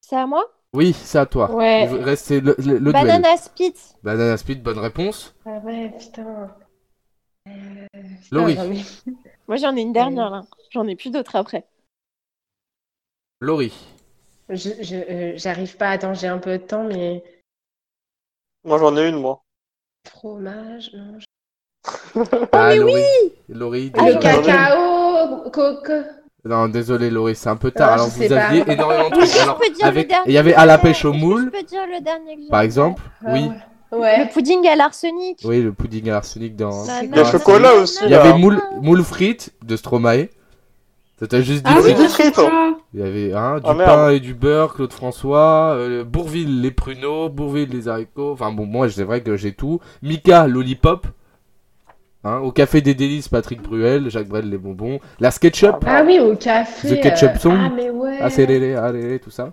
C'est à moi? Oui, c'est à toi. Ouais. Il reste c'est le, le. Banana Split. Banana Split, bonne réponse. Ah ouais, putain. Euh, putain, Laurie. ai- Moi, j'en ai une dernière, là. J'en ai plus d'autres après. Laurie. Je, je, euh, j'arrive pas. Attends, j'ai un peu de temps, mais. Moi, j'en ai une, moi. Fromage, non. (laughs) ah, mais Laurie. Laurie, Le désolé. cacao, coco. Non, désolé, Laurie, c'est un peu tard. Ah, Alors, je vous sais pas. aviez énormément de trucs. que Alors, je peux dire avec- le dernier il y avait à la pêche au moule, Je peux dire le dernier que j'ai par exemple. Ah Oui. Ouais. Le pudding à l'arsenic. Oui, le pudding à l'arsenic dans. Il y a dans- chocolat aussi, Il y avait moule, moule frites de Stromae. Ça t'a juste dit Ah oui, frites. des frites. Il y avait hein, du Ah, pain et du beurre, Claude François, euh, Bourville les pruneaux, Bourville les haricots. Enfin bon, moi c'est vrai que j'ai tout. Mika lollipop. Hein, au café des délices, Patrick Bruel, Jacques Brel les bonbons, la SketchUp, Ah oui, au café. The Ketchup euh, Song. Ah, mais ouais. Acéléré, allez, tout ça.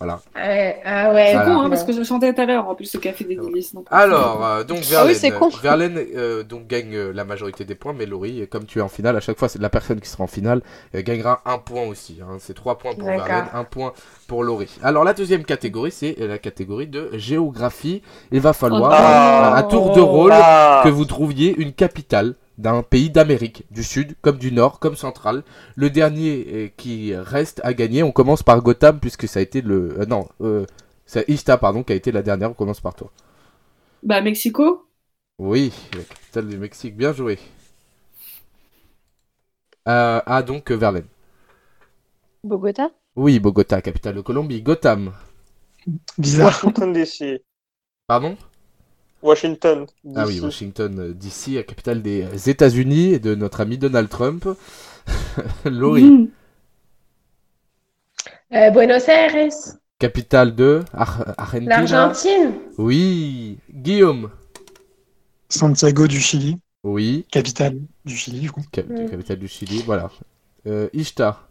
Voilà. Ah ouais, ah ouais. Voilà. hein, parce que je chantais tout à l'heure, en plus, le café des délices. donc- Alors, euh, donc Ah oui, Verlaine, c'est con. Verlaine euh, donc gagne euh, la majorité des points, mais Laurie, comme tu es en finale, à chaque fois, c'est la personne qui sera en finale euh, gagnera un point aussi. hein. C'est trois points pour. Verlaine, un point pour Laurie. Alors, la deuxième catégorie, c'est la catégorie de géographie. Il va falloir, Ah. euh, à tour de rôle, Ah. que vous trouviez une capitale d'un pays d'Amérique, du sud comme du nord, comme central. Le dernier euh, qui reste à gagner, on commence par Gotham puisque ça a été le... euh, non, euh, c'est Ista, pardon, qui a été la dernière, on commence par toi. Bah, Mexico. Oui, la capitale du Mexique, bien joué. Euh, ah, donc Verlaine. Bogota Oui, Bogota, capitale de Colombie. Gotham. Bizarre. Washington DC. Pardon? Washington Ah oui, DC. Washington, euh, DC, la capitale des États-Unis et de notre ami Donald Trump. (laughs) Laurie, Mhm. Euh, Buenos Aires, capitale de Ar- Argentina. l'Argentine. Oui. Guillaume. Santiago du Chili, Oui. capitale du Chili, du coup. Cap- Mm. Capitale du Chili, voilà. Euh, Ishtar.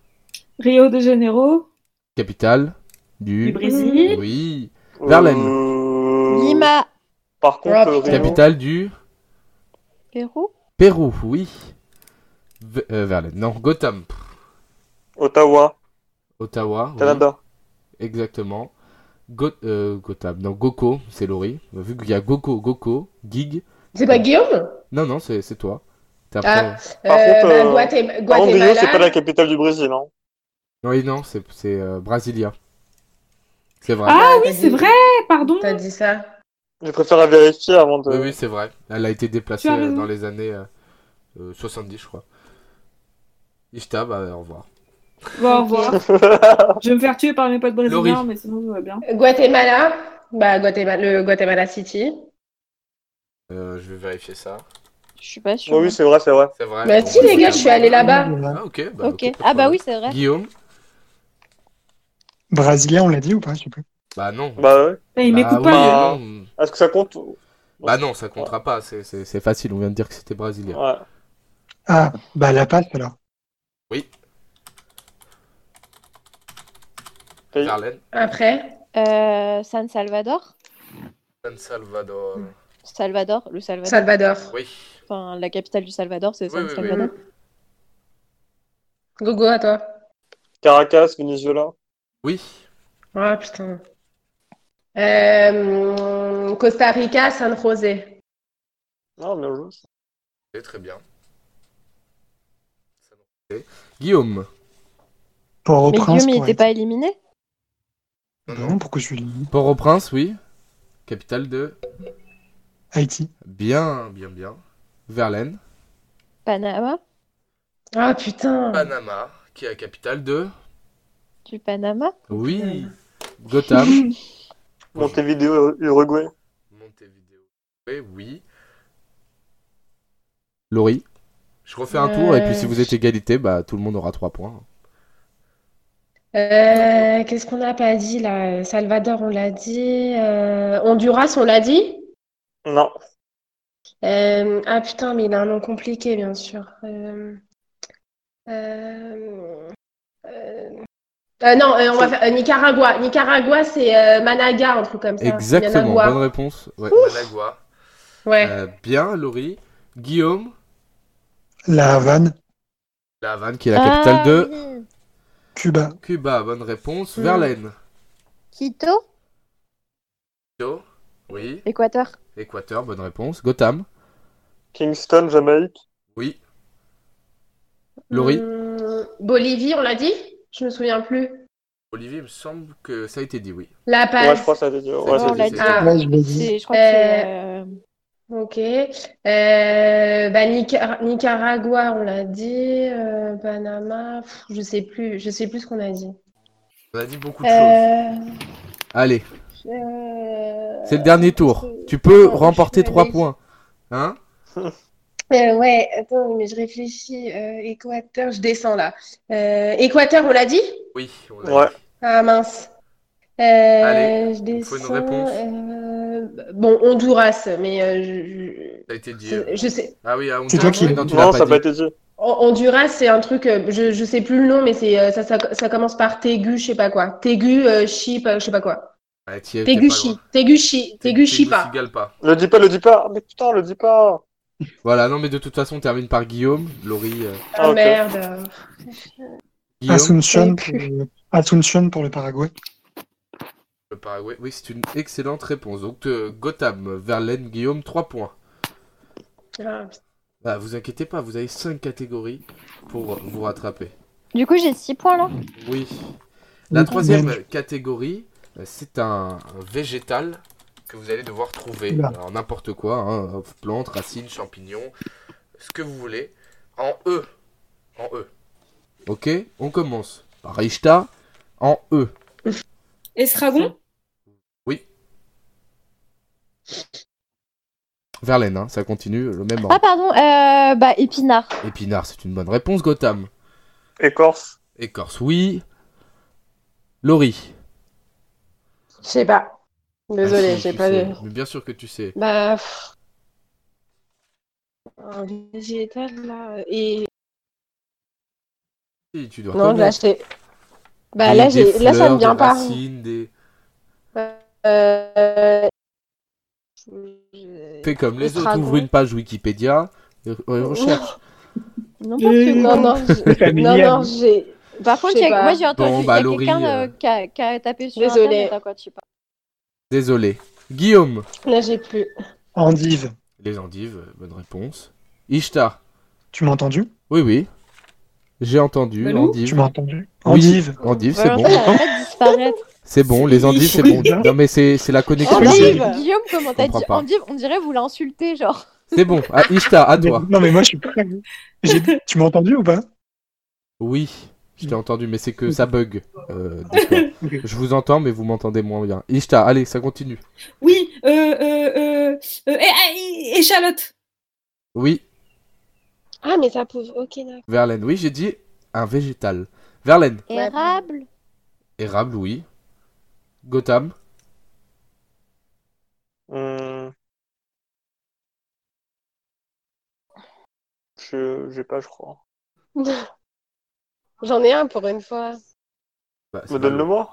Rio de Janeiro. Capitale du... Du Brésil. Oui. Verlaine. Euh, Lima Par contre, Ah, euh. Rio. Capitale du... Pérou Pérou, oui. V- euh, Verlaine. Non, Gotham. Ottawa, Ottawa. oui. Canada. Exactement. Go euh, Gotham. Non, Goko, c'est Laurie. Vu qu'il y a Goko, Goko, Gig. C'est pas Guillaume? Non, non, c'est toi. T'es Ah. après- Par Euh, contre, bah, Guatem- Par contre, Rio, c'est pas la Guatemala. capitale du Brésil. Hein. Oui, non, c'est euh, Brasilia. C'est vrai. Ah T'as oui, c'est vrai, pardon. T'as dit ça. Je préfère vérifier avant de. Oui, oui, c'est vrai. Elle a été déplacée euh, dans les années euh, euh, 70, je crois. Ishta, bah, au revoir. Bon, au revoir. (laughs) Je vais me faire tuer par mes potes brésiliens, Laurie. mais sinon, tout va bien. Guatemala. Bah, Guatemala, le Guatemala City. Euh, je vais vérifier ça. Je suis pas sûre. Oui, oui, c'est vrai, c'est vrai. C'est vrai. Bah, si, les gars, je suis allée là-bas. Ah, ok. Bah, Ah bah oui, c'est vrai. Guillaume? Brésilien, on l'a dit ou pas Je sais plus. Bah, non. Bah ouais. Eh, il Bah, m'écoute oui, pas. Bah. Est-ce que ça compte Bah, non, ça comptera pas. C'est- C'est c'est facile. On vient de dire que c'était brésilien. Ouais. Ah, bah la passe alors. Pays. Verlaine. Après. Euh, San Salvador San Salvador. Salvador, le Salvador. Salvador. Oui. Enfin, la capitale du Salvador, c'est Oui, San oui, oui. Salvador. Gogo, à toi. Caracas, Venezuela. Oui. Ah, putain. Euh, Costa Rica, San José. Ah, bien joué. C'est très bien. Guillaume. Mais Port-au-Prince. Guillaume, il pour était être- pas éliminé? Non, Non, non. pourquoi je suis éliminé? Port-au-Prince, oui. Capitale de. Haïti. Bien, bien, bien. Verlaine. Panama Ah, putain. Panama, qui est la capitale de. Du Panama? Oui. Gotham. (laughs) Montevideo, Uruguay. Montevideo. Oui, oui. Laurie. Je refais un tour et puis si vous êtes égalité, bah tout le monde aura 3 points. Euh, qu'est-ce qu'on n'a pas dit là? Salvador, on l'a dit. Euh, Honduras, on l'a dit? Non. Euh, ah putain, mais il a un nom compliqué, bien sûr. Euh, non, euh, on va faire euh, Nicaragua. Nicaragua, c'est euh, Managa, un truc comme ça. Exactement, Managua. bonne réponse. Ouais, Managua. Ouais. Euh, bien, Laurie. Guillaume. La Havane, La Havane, qui est la capitale Ah, de oui. Cuba. Cuba. Bonne réponse. Mm. Verlaine. Quito Quito. Oui. Équateur Équateur, bonne réponse. Gotham. Kingston, Jamaïque. Oui. Laurie. Hum, Bolivie, on l'a dit? Je me souviens plus. Olivier, il me semble que ça a été dit, oui. La Ouais, Paz. je crois que ça a été dit. Ouais, Ouais, dit. dit. Ah. Ouais, je l'ai dit. Je crois que c'est... euh, Ok. Euh, bah, Nica- Nicaragua, on l'a dit. Euh, Panama, pff, je sais plus. Je sais plus ce qu'on a dit. On a dit beaucoup de choses. Euh, Allez, euh, c'est le dernier tour. Tu peux Oh, remporter je suis 3 allée. points. Hein? (laughs) euh, ouais, attends, mais je réfléchis. Euh, Équateur, je descends là. Euh, Équateur, on l'a dit? Oui, on l'a Ouais. dit. Ah mince. Euh, Allez, je faut une descends. réponse. euh, bon, Honduras, mais euh, je, Ça a été dit. je, je sais. Ah oui, à C'est toi qui- Non, tu Non, ça n'a pas été dit. Honduras, c'est un truc, je, je sais plus le nom, mais c'est ça, ça, ça commence par Tegu, je sais pas quoi. Tegu, euh, Chip, je sais pas quoi. Ouais, t'y es- t'es pas. Le dis pas, le dis pas. Mais putain, le dis pas. Voilà, non, mais de toute façon, on termine par Guillaume. Laurie. euh, Ah merde. Guillaume, Asuncion pour, Asuncion pour le Paraguay. le Paraguay. Oui, c'est une excellente réponse. Donc, euh, Gotham, Verlaine, Guillaume, 3 points. Ah, Bah, vous inquiétez pas, vous avez 5 catégories pour vous rattraper. Du coup, j'ai 6 points là. Oui. La troisième catégorie, euh, c'est un, un végétal que vous allez devoir trouver. Alors, n'importe quoi, hein, plantes, racines, champignons, ce que vous voulez. En E. En E. Ok On commence par Ishta en E. Estragon Verlaine, hein, ça continue, le même Ah, ordre. pardon, euh, bah, épinard. Épinard, c'est une bonne réponse. Gotham. Écorce. Écorce, oui. Laurie. Je sais pas. Désolé, Ah, si, j'ai pas sais. de. Mais bien sûr que tu sais. Bah. pff. Un végétal là. Et. Si, tu dois Non, là, connaître. j'ai. Bah Des- là, des j'ai. Là, ça me vient des pas. racines, des- Euh... Fais comme les autres, ouvre une page Wikipédia et et recherche. Euh. Non, non, j'ai- familial. non, non, j'ai. Par contre, moi j'ai entendu Bon, bah, quelqu'un euh, euh, qui, a, qui a tapé sur Désolée. internet, à quoi tu parles. Désolé. Guillaume. Là, j'ai plus. Endive. Les endives, euh, bonne réponse. Ishtar. Tu m'as entendu? Oui, oui. J'ai entendu. Endive. Tu m'as entendu? Oui, Endive. Endive, c'est bon. elle arrête pas de disparaître. C'est bon, les endives, c'est bon. Non, mais c'est c'est la connexion. Endive. Guillaume, comment t'as dit pas. Endive? On dirait vous l'insultez, genre. C'est bon. Ah, Ishtar, à toi. Non, mais moi, je suis dit- Tu m'as entendu ou pas? Oui, je t'ai entendu, mais c'est que ça bug. euh, (laughs) je vous entends, mais vous m'entendez moins bien. Ishtar, allez, ça continue. Oui, euh, euh, euh, euh, et- et- échalote. Oui, Ah, mais ça pose. Ok, d'accord. Verlaine. Oui, j'ai dit un végétal. Verlaine. Érable Érable, oui. Gotham. Hum. Je, j'ai pas, je crois. (laughs) J'en ai un pour une fois. Bah, c'est Me donne-le-moi.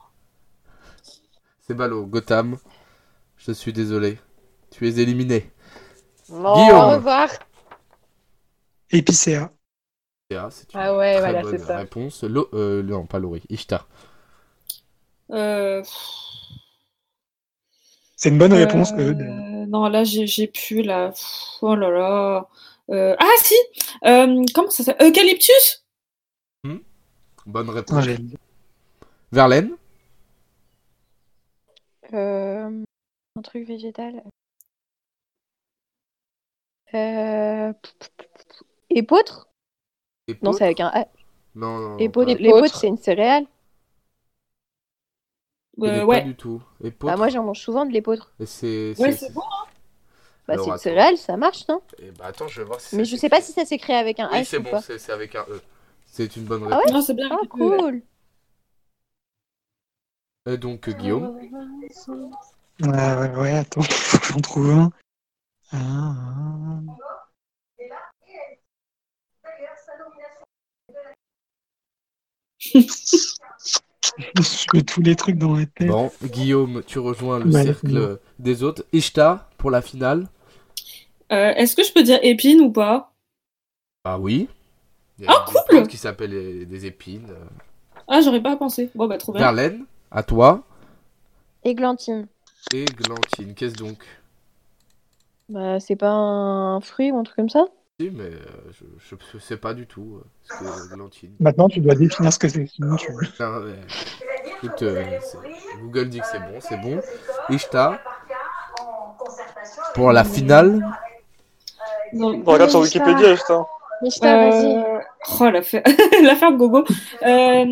C'est ballot. Gotham. Je suis désolé. Tu es éliminé. Non. Guillaume. Au revoir. Épicéa. Ah, c'est une Ah ouais, très voilà, bonne c'est ça. réponse. Lo- euh, non, pas Laurie. Ishtar. Euh, C'est une bonne réponse. euh, euh, de- Non, là, j'ai pu, là. Oh là là. Euh, Ah, si Euh, Comment ça s'appelle? Eucalyptus? Bonne réponse. Verlaine. euh, Un truc végétal. Euh... Épeautre Non, c'est avec un A. Non, non. l'épeautre, c'est une céréale? Euh, pas du tout. Bah, moi, j'en mange souvent de l'épeautre. Et c'est. Ouais, c'est- c'est bon. Bah, Alors, c'est une céréale, ça marche, non? Eh bah, attends, je vais voir si Mais ça je sais pas s'écrit. si ça s'écrit avec un Oui, H c'est ou bon, pas. c'est c'est avec un E. C'est une bonne Ah réponse. Non, c'est bien. Ah, cool Et donc, euh, Guillaume. Ouais, ouais, ouais, attends, faut que j'en trouve un. Ah, ah. (laughs) Je fais tous les trucs dans la tête. Bon, Guillaume, tu rejoins le cercle des autres. Ishtar, pour la finale. Euh, Est-ce que je peux dire épine ou pas? Bah oui. Il y a Ah, cool plantes qui s'appellent euh, des épines. Ah, j'aurais pas pensé. Bon, bah, trop bien. Verlaine, à toi. Églantine. Et Glantine, qu'est-ce donc? Bah, c'est pas un fruit ou un truc comme ça? Si, mais euh, je, je, sais pas du tout euh, ce que Glantine. Maintenant, tu dois définir ce que c'est. Sinon, tu... Non, mais, écoute, euh, Google dit que c'est bon, c'est bon. Ishtar, pour la finale. Non. Regarde sur Wikipédia, juste. Hein. Mista, vas-y. Euh, Oh, la, fer... la ferme gogo. Euh,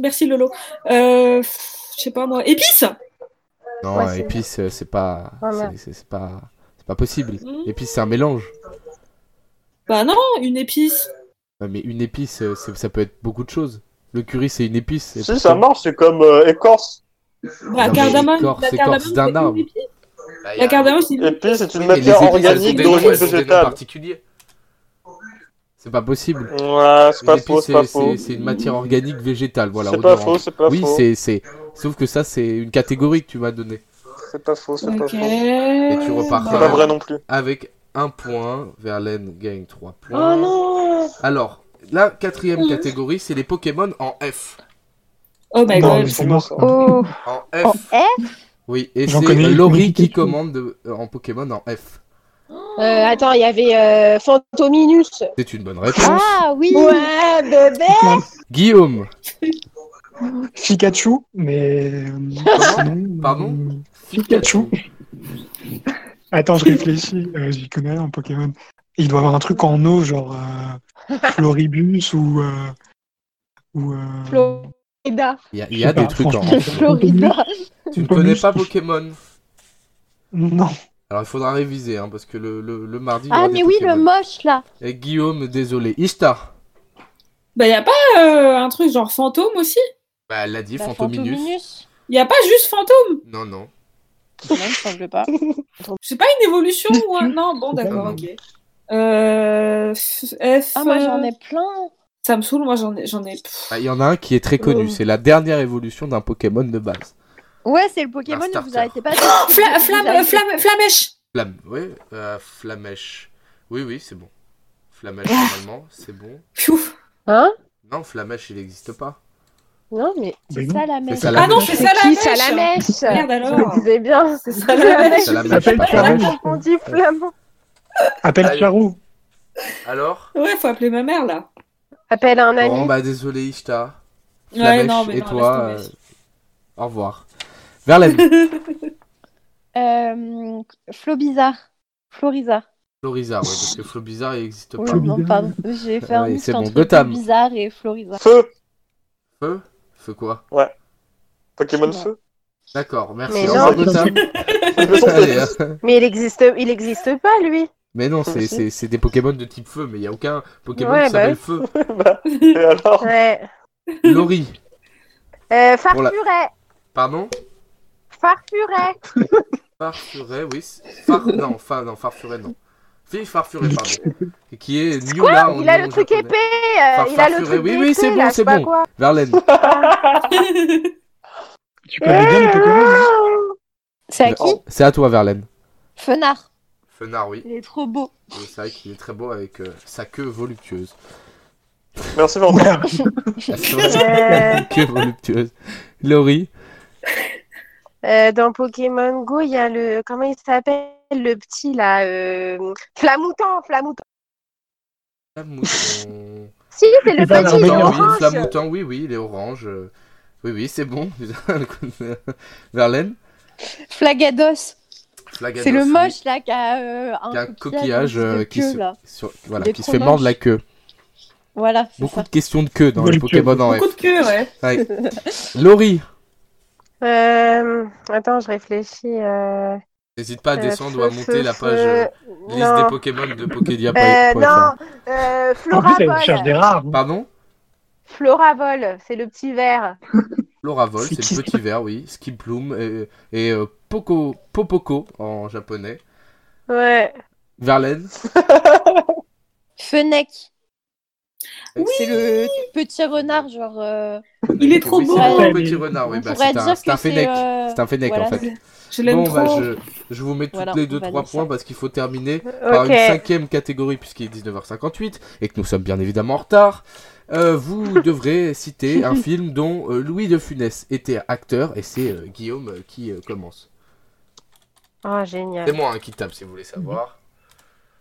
merci Lolo. Euh, je sais pas moi. Épice Non, Ouais, c'est- épice, euh, c'est pas, Ah, c'est- pas, c'est pas possible. Mhm. Épice, c'est un mélange. Bah non, une épice. Ouais, mais une épice, euh, c'est- ça peut être beaucoup de choses. Le curry, c'est une épice. Si, ça marche, c'est comme euh, écorce. Bah, Non, cardamome. écorce, la écorce cardamome, d'un c'est une arbre. épice. Bah, La a- cardamome, c'est une puis, c'est une matière épices, organique d'origine végétale. particuliers. C'est pas possible. Ouais, c'est pas faux, c'est pas c'est- faux. c'est c'est une matière organique végétale, voilà. C'est pas odorante. faux, c'est pas Oui, faux. c'est c'est. Sauf que ça, c'est une catégorie que tu m'as donnée. C'est pas faux, c'est pas faux. Et tu repars pas vrai non plus. avec un point. Verlaine gagne 3 points. Oh non Alors, la quatrième catégorie, c'est les Pokémon en F. Oh my god. c'est mort. Oh, En en F. Oui, et J'en c'est Laurie qui commande de- en Pokémon en F. Euh, Attends, il y avait euh, Fantominus. C'est une bonne réponse. Ah oui Ouais, bébé (laughs) Guillaume. Pikachu, mais. Pardon euh, Pikachu. (laughs) Attends, je réfléchis. euh, J'y connais rien en Pokémon. Il doit avoir un truc en eau, genre euh, (laughs) Floribus ou. euh, ou euh, Florida. Il y a, y des pas, trucs en franchement. Florida. Tu ne connais pas Pokémon Non. Alors il faudra réviser, hein, parce que le, le, le mardi. il Ah mais oui, le moche là. Et Guillaume, désolé. Ishtar. Bah, y a pas euh, un truc genre fantôme aussi? Bah, elle l'a dit, Bah, Fantominus. Fantominus. Y a pas juste fantôme? Non, non. Non, il me semble pas. (laughs) C'est pas une évolution ou un... Non, bon, d'accord, ok. Euh... F... Ah moi j'en ai plein. Ça me saoule, moi j'en ai... J'en ai... Bah, Il y en a un qui est très connu. Oh. C'est la dernière évolution d'un Pokémon de base. Ouais, c'est le Pokémon, ne vous arrêtez pas. de- Oh, fla- flamme, arrêtez- flamme, flamèche Flamme. Oui, euh, Flamèche. Oui, oui, c'est bon. Flamèche, normalement, c'est bon. Piouf. Hein? Non, Flamèche, il n'existe pas. Non, mais. C'est non. ça la mèche. ça, la Ah non, c'est C'est ça la mèche ça la mèche? Merde alors disais bien. C'est ça la mèche C'est la mèche, Appelle pas Flamèche. Flamèche. On dit flamand. Appelle. Charou. Alors? Ouais, faut appeler ma mère là. Appelle un ami. Bon, bah, désolé, Ishtar. Ouais, Flamèche non, mais et non, toi, euh, revoir. Verlaine. (laughs) Euh, Flobizarre. Florizarre. Florizarre, ouais, parce que Flobizarre, il n'existe Oui, pas. Flobizarre. non, pardon. J'ai fait un Ouais, mix c'est bon. entre Gotham. Flobizarre et Florizarre. Feu Feu? Feu quoi? Pokémon Ouais. feu D'accord, merci. Mais Au non. revoir, (laughs) Gotham. Allez, hein. Mais il existe, il existe pas, lui. Mais non, c'est- c'est c'est des Pokémon de type feu, mais il n'y a aucun Pokémon Ouais, qui bah s'appelle oui. feu. (laughs) Bah, Et alors? Ouais. Laurie, Euh, la- Farfuret. pardon? Farfuret. (laughs) Farfuret, oui. Far... Non, fa... non, Farfuret, non. Fille Farfuret, pardon. Et Qui est Newla en Il a le truc japonais. épais. euh, Far- il a le Farfuret, truc oui, épais, oui, c'est bon, c'est bon. quoi. Verlaine. (laughs) Tu connais bien les Pokémon C'est à qui C'est à toi, Verlaine. Fenard. Fenard, oui. Il est trop beau. Oui, C'est vrai qu'il est très beau avec euh, sa queue voluptueuse. Merci Euh, (laughs) Sa queue voluptueuse. Laurie. Euh, dans Pokémon Go, il y a le. Comment il s'appelle Le petit, là. Euh... Flamoutant, Flamoutant. Flamouton. Si, c'est le petit, il est oui, orange. Flamouton, oui, oui, il est orange. euh, Oui, oui, c'est bon. (laughs) Verlaine. Flagados. Flagados, C'est le oui. moche là qui a euh, un Qui a un coquillage, euh, qui queue, se-. Sur- Voilà, qui se fait mordre la queue. Voilà, Beaucoup ça. de questions de queue dans les. Pokémon en Beaucoup F. de queue, ouais. Ouais. Laurie. Euh... Attends, je réfléchis. Euh... N'hésite pas à euh, descendre ou à monter la page euh, liste Non. des Pokémon de Pokédia. Euh, non, euh, En plus, elle cherche Floravol. des rares. hein. Pardon? Floravol, c'est le petit vert. Floravol, C'est qui le petit vert, oui. Skiploom et, et euh, Poco, Popoko en japonais. Ouais. Verlaine? (laughs) Fennec. Oui. C'est le petit renard, genre. euh, Il est trop Oui, beau. C'est le petit renard, oui. Bah, pourrait c'est un, c'est un c'est. fennec. euh, C'est un fennec voilà, en fait. c'est- Je l'aime Bon, bah, je, je vous mets toutes Voilà, les deux trois points ça. parce qu'il faut terminer par Ok. une cinquième catégorie puisqu'il est 19h58 et que nous sommes bien évidemment en retard. Euh, vous (laughs) devrez citer un film dont euh, Louis de Funès était acteur et c'est euh, Guillaume euh, qui euh, commence. Oh, C'est génial. moi hein, qui tape si vous voulez savoir.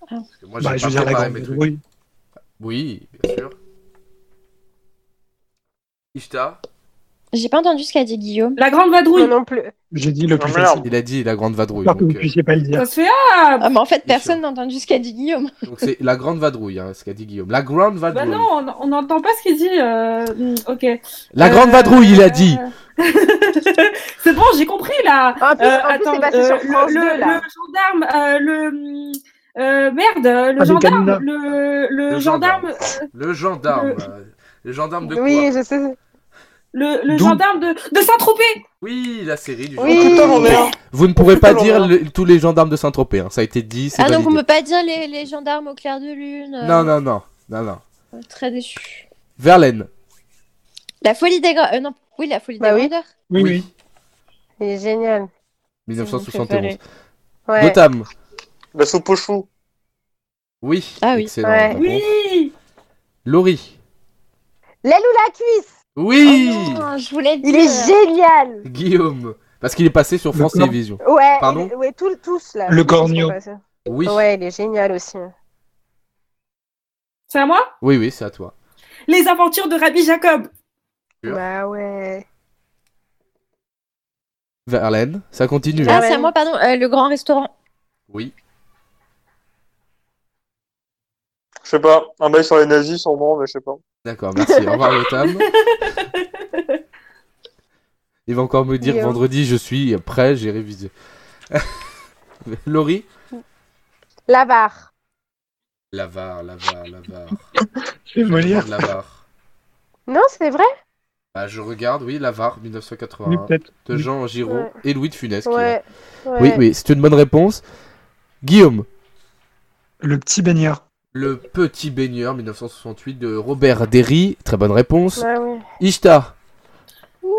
Ah. Parce que moi Bah, j'ai je veux dire, la grande mes trucs. oui. Oui, bien sûr. Ishtar, J'ai pas entendu ce qu'a dit Guillaume. La grande vadrouille. non plus. J'ai dit le plus facile. il a dit la grande vadrouille. J'espère que vous Donc euh, puissiez pas le dire. Ça se fait ah Ah, mais en fait, personne n'a entendu ce qu'a dit Guillaume. (laughs) donc c'est la grande vadrouille, hein, ce qu'a dit Guillaume. La grande Bah vadrouille. non, on- on n'entend pas ce qu'il dit. euh, Ok. La grande Euh, vadrouille, il a dit. (laughs) c'est bon, j'ai compris là. En plus, Euh, en plus, attends, c'est passé euh, sur France le, 2, le- là. le gendarme, euh, le euh, merde, le gendarme, le, le, Le gendarme, gendarme. euh, Le gendarme. Le- euh, Le gendarme de quoi Oui, je sais. le, gendarme de, de Saint-Tropez. Oui, la série du Oui. gendarme. Vous ne pourrez pas dire le- tous les gendarmes de Saint-Tropez, hein, ça a été dit, c'est Ah, donc on validé. peut pas dire les, les gendarmes au clair de lune. euh. Non, non, non, Non, non. Très déçu. Verlaine. La folie des. Euh, non, oui, la folie Bah des oui. grandeurs. Oui, oui. Il est génial. 1971. Ouais. Gotham. La soupe choux. Oui. Ah oui. Excellent. Ouais. Oui Laurie. L'aile ou la cuisse Oui. Oh non, je voulais dire. Il est génial Guillaume. Parce qu'il est passé sur France. Télévisions. Ouais, Pardon il- ouais tout- tous là. Le passés. Oui. Ouais, il est génial aussi. C'est à moi? Oui, oui, c'est à toi. Les aventures de Rabbi Jacob. Bah ouais. Verlaine. Ça continue. Ah, hein. c'est à moi, pardon. Euh, le grand restaurant. Oui. Je sais pas. Un bail sur les nazis, sûrement, mais je sais pas. D'accord, merci. Au revoir, Gotham. (laughs) Il va encore me dire vendredi, je suis prêt, j'ai révisé. (laughs) Laurie L'avare. L'avare, l'avare, l'avare. (laughs) C'est Molière. L'avare. Non, c'est vrai? Bah, je regarde, oui, l'avare, Oui, 1981. peut-être. de Jean Giraud Ouais. et Louis de Funès. qui ouais. Oui, oui, c'est une bonne réponse. Guillaume, Le petit baigneur. Le petit baigneur, 1968 de Robert Derry. Très bonne réponse. Ouais, oui. Ishtar.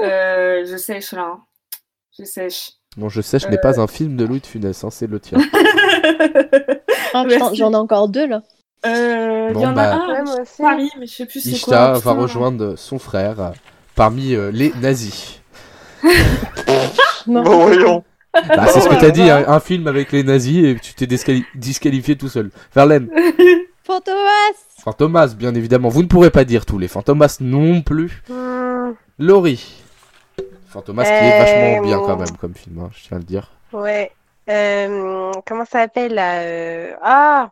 Euh, je sèche là. Je sèche. Bon, je ce n'est pas un film de Louis de Funès, hein, c'est le tien. (laughs) Ah, j'en ai encore deux là. Euh, Bon, y en bah. a un Ouais, à moi aussi. Paris, mais je sais plus c'est quoi. Ishtar va putain. rejoindre son frère euh, parmi euh, les nazis. (laughs) Non. Bon, voyons. Bah, c'est ce que t'as dit, un, un film avec les nazis et tu t'es disquali- disqualifié tout seul. Verlaine, (laughs) Fantomas Fantomas, bien évidemment. Vous ne pourrez pas dire tous les Fantomas non plus. Hmm, Laurie. Fantomas qui est vachement Euh, bien quand même comme film, hein, je tiens à le dire. ouais. Euh, comment ça s'appelle là euh, Ah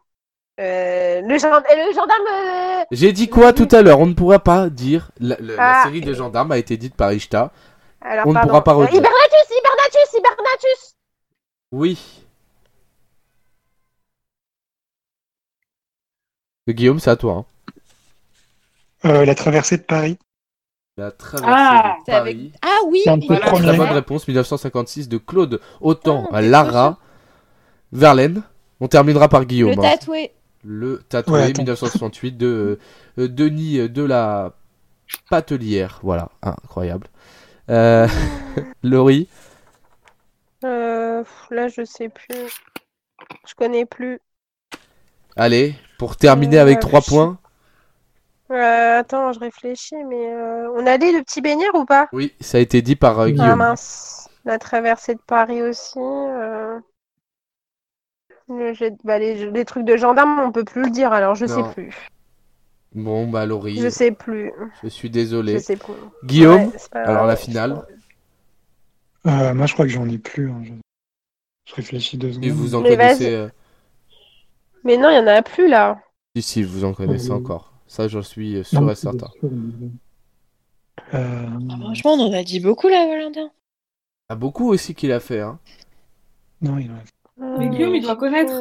euh, le, gen- le gendarme. euh, J'ai dit quoi tout à l'heure? On ne pourra pas dire. La, la- la Ah. série de gendarmes a été dite par Ishtar. Alors, On ne pourra pas Euh, redire. Hibernatus, Hibernatus, Hibernatus Oui. Guillaume, c'est à toi. hein. Euh, la traversée de Paris. La traversée Ah, de avec- Paris. Ah oui Voilà. premier. Très bonne réponse, 1956 de Claude Autant Ah, Lara. Verlaine. On terminera par Guillaume. Le hein. tatoué. Le tatoué, Ouais, attends. 1968 de euh, Denis de la Patelière. Voilà, incroyable. Euh, (laughs) Laurie. euh, Là, je sais plus. Je connais plus. Allez, pour terminer Euh, avec 3 je- points. Euh, attends, je réfléchis, mais on a dit le petit baigneur ou pas? Oui, ça a été dit par Ah, Guillaume. mince. La traversée de Paris aussi. le jet- bah, les, les trucs de gendarme, on peut plus le dire, alors je Non. sais plus. Bon, bah Laurie, Je sais plus. je suis Je désolé. sais plus. Guillaume, Ouais, c'est pas alors la finale, Euh, moi, je crois que j'en ai plus. hein. Je... je réfléchis deux secondes. si vous en Mais connaissez. euh, Mais non, il y en a plus là. Si, si, vous en connaissez Euh, encore. Ça, j'en suis sûr Non, et certain. Euh, Franchement, on en a dit beaucoup là, Valentin. Il y a beaucoup aussi qu'il a fait. Hein. Non, il en a- Mais Guillaume, il doit connaître.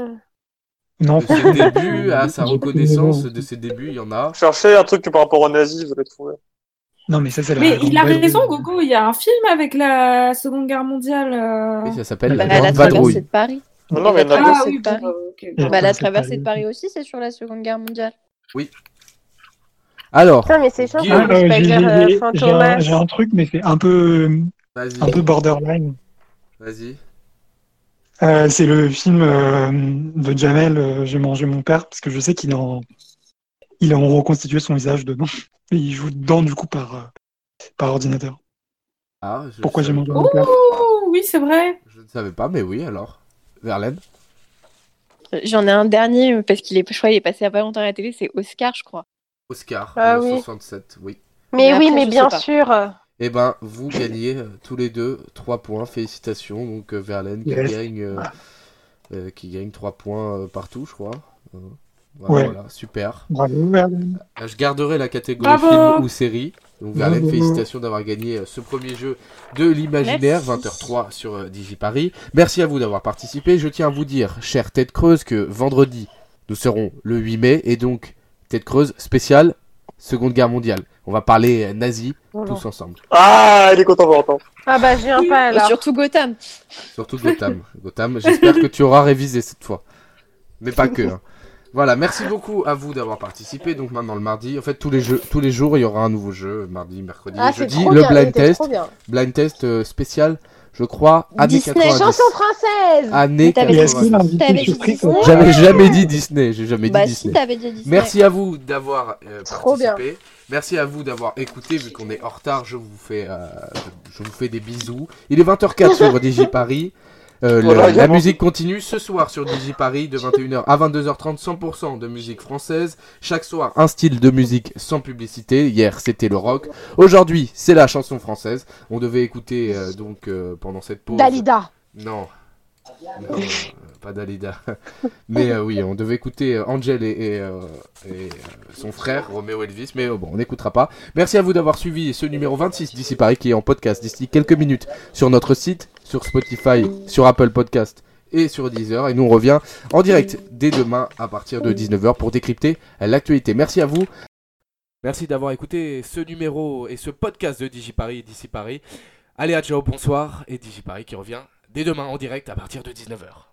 Non, De ses débuts à sa (laughs) reconnaissance connais, de ses débuts, il y en a. Cherchez un truc par rapport aux nazis, vous allez trouver. non, mais ça, c'est la. Mais il a raison, Gogo. Il y a un film avec la Seconde Guerre mondiale. euh. Oui, ça s'appelle Bah, La la traversée de Paris. Non, non, mais il y en a Ah. Ah oui, de Paris. bah, ok. Et Bah, la traversée de traversée de Paris. Aussi, c'est sur la Seconde Guerre mondiale. Alors, Putain, mais c'est chiant, Guillaume. peut Euh, j'ai- un, truc, mais c'est un peu, vas-y. un peu borderline. Vas-y. Euh, c'est le film euh, de Jamel, euh, J'ai mangé mon père, parce que je sais qu'il est en, il a en reconstitué son visage dedans. Et (laughs) il joue dedans, du coup, par, euh, par ordinateur. Ah, je Pourquoi j'ai mangé mon père Oh, oui, c'est vrai. Je ne savais pas, mais oui, alors. Verlaine J'en ai un dernier parce qu'il est, je crois, il est passé à pas longtemps à la télé, c'est Oscar, je crois. Oscar, Ah le oui. 67, oui. Mais Mais oui, mais bien sûr. Eh ben, vous gagnez euh, tous les deux 3 points. Félicitations. Donc, euh, Verlaine qui Yes. gagne, euh, euh, qui gagne 3 points euh, partout, je crois. Euh, voilà, Ouais. voilà, super. Bravo, Verlaine. Je garderai la catégorie Bravo. film ou série. Donc, Verlaine, Bravo. félicitations d'avoir gagné euh, ce premier jeu de l'imaginaire, Merci. 20h03 sur euh, DigiParis. Merci à vous d'avoir participé. Je tiens à vous dire, chère Tête Creuse, que vendredi, nous serons le 8 mai. Et donc, Tête Creuse spéciale Seconde Guerre mondiale. On va parler euh, nazi tous ensemble. Ah, il est content, Valentin. Ah bah, je viens pas alors. Surtout Gotham. Surtout Gotham. (laughs) Gotham, j'espère que tu auras révisé cette fois. Mais pas que. hein. Voilà, merci beaucoup à vous d'avoir participé. Donc maintenant le mardi, en fait tous les jeux, tous les jours il y aura un nouveau jeu, mardi, mercredi, Ah, jeudi, trop le bien, blind test, trop bien. blind test euh, spécial, je crois, années Disney, 90. Chanson française Années Mais t'avais Et est-ce 90. qu'il a invité T'avais une dit surprise Disney J'avais jamais dit Disney, j'ai jamais Bah dit si, Disney. t'avais dit Disney. Merci à vous d'avoir euh, Trop bien. participé. Merci à vous d'avoir écouté. Vu qu'on est en retard, je vous fais, euh, je vous fais des bisous. Il est 20h04 sur Digi Paris. Euh, Voilà, la, musique continue ce soir sur Digi Paris de 21h à 22h30, 100% de musique française. Chaque soir, un style de musique sans publicité. Hier, c'était le rock. Aujourd'hui, c'est la chanson française. On devait écouter euh, donc euh, pendant cette pause. Dalida. Non. Non, pas Dalida. (laughs) Mais euh, oui, on devait écouter Angel et, et, euh, et, euh, son frère, Roméo Elvis, mais euh, bon, on n'écoutera pas. Merci à vous d'avoir suivi ce numéro 26 d'ici Paris qui est en podcast d'ici quelques minutes sur notre site, sur Spotify, sur Apple Podcast et sur Deezer. Et nous, on revient en direct dès demain à partir de 19h pour décrypter l'actualité. Merci à vous. Merci d'avoir écouté ce numéro et ce podcast de DigiParis d'ici Paris. Allez, à ciao, bonsoir et DigiParis qui revient dès demain en direct à partir de 19h.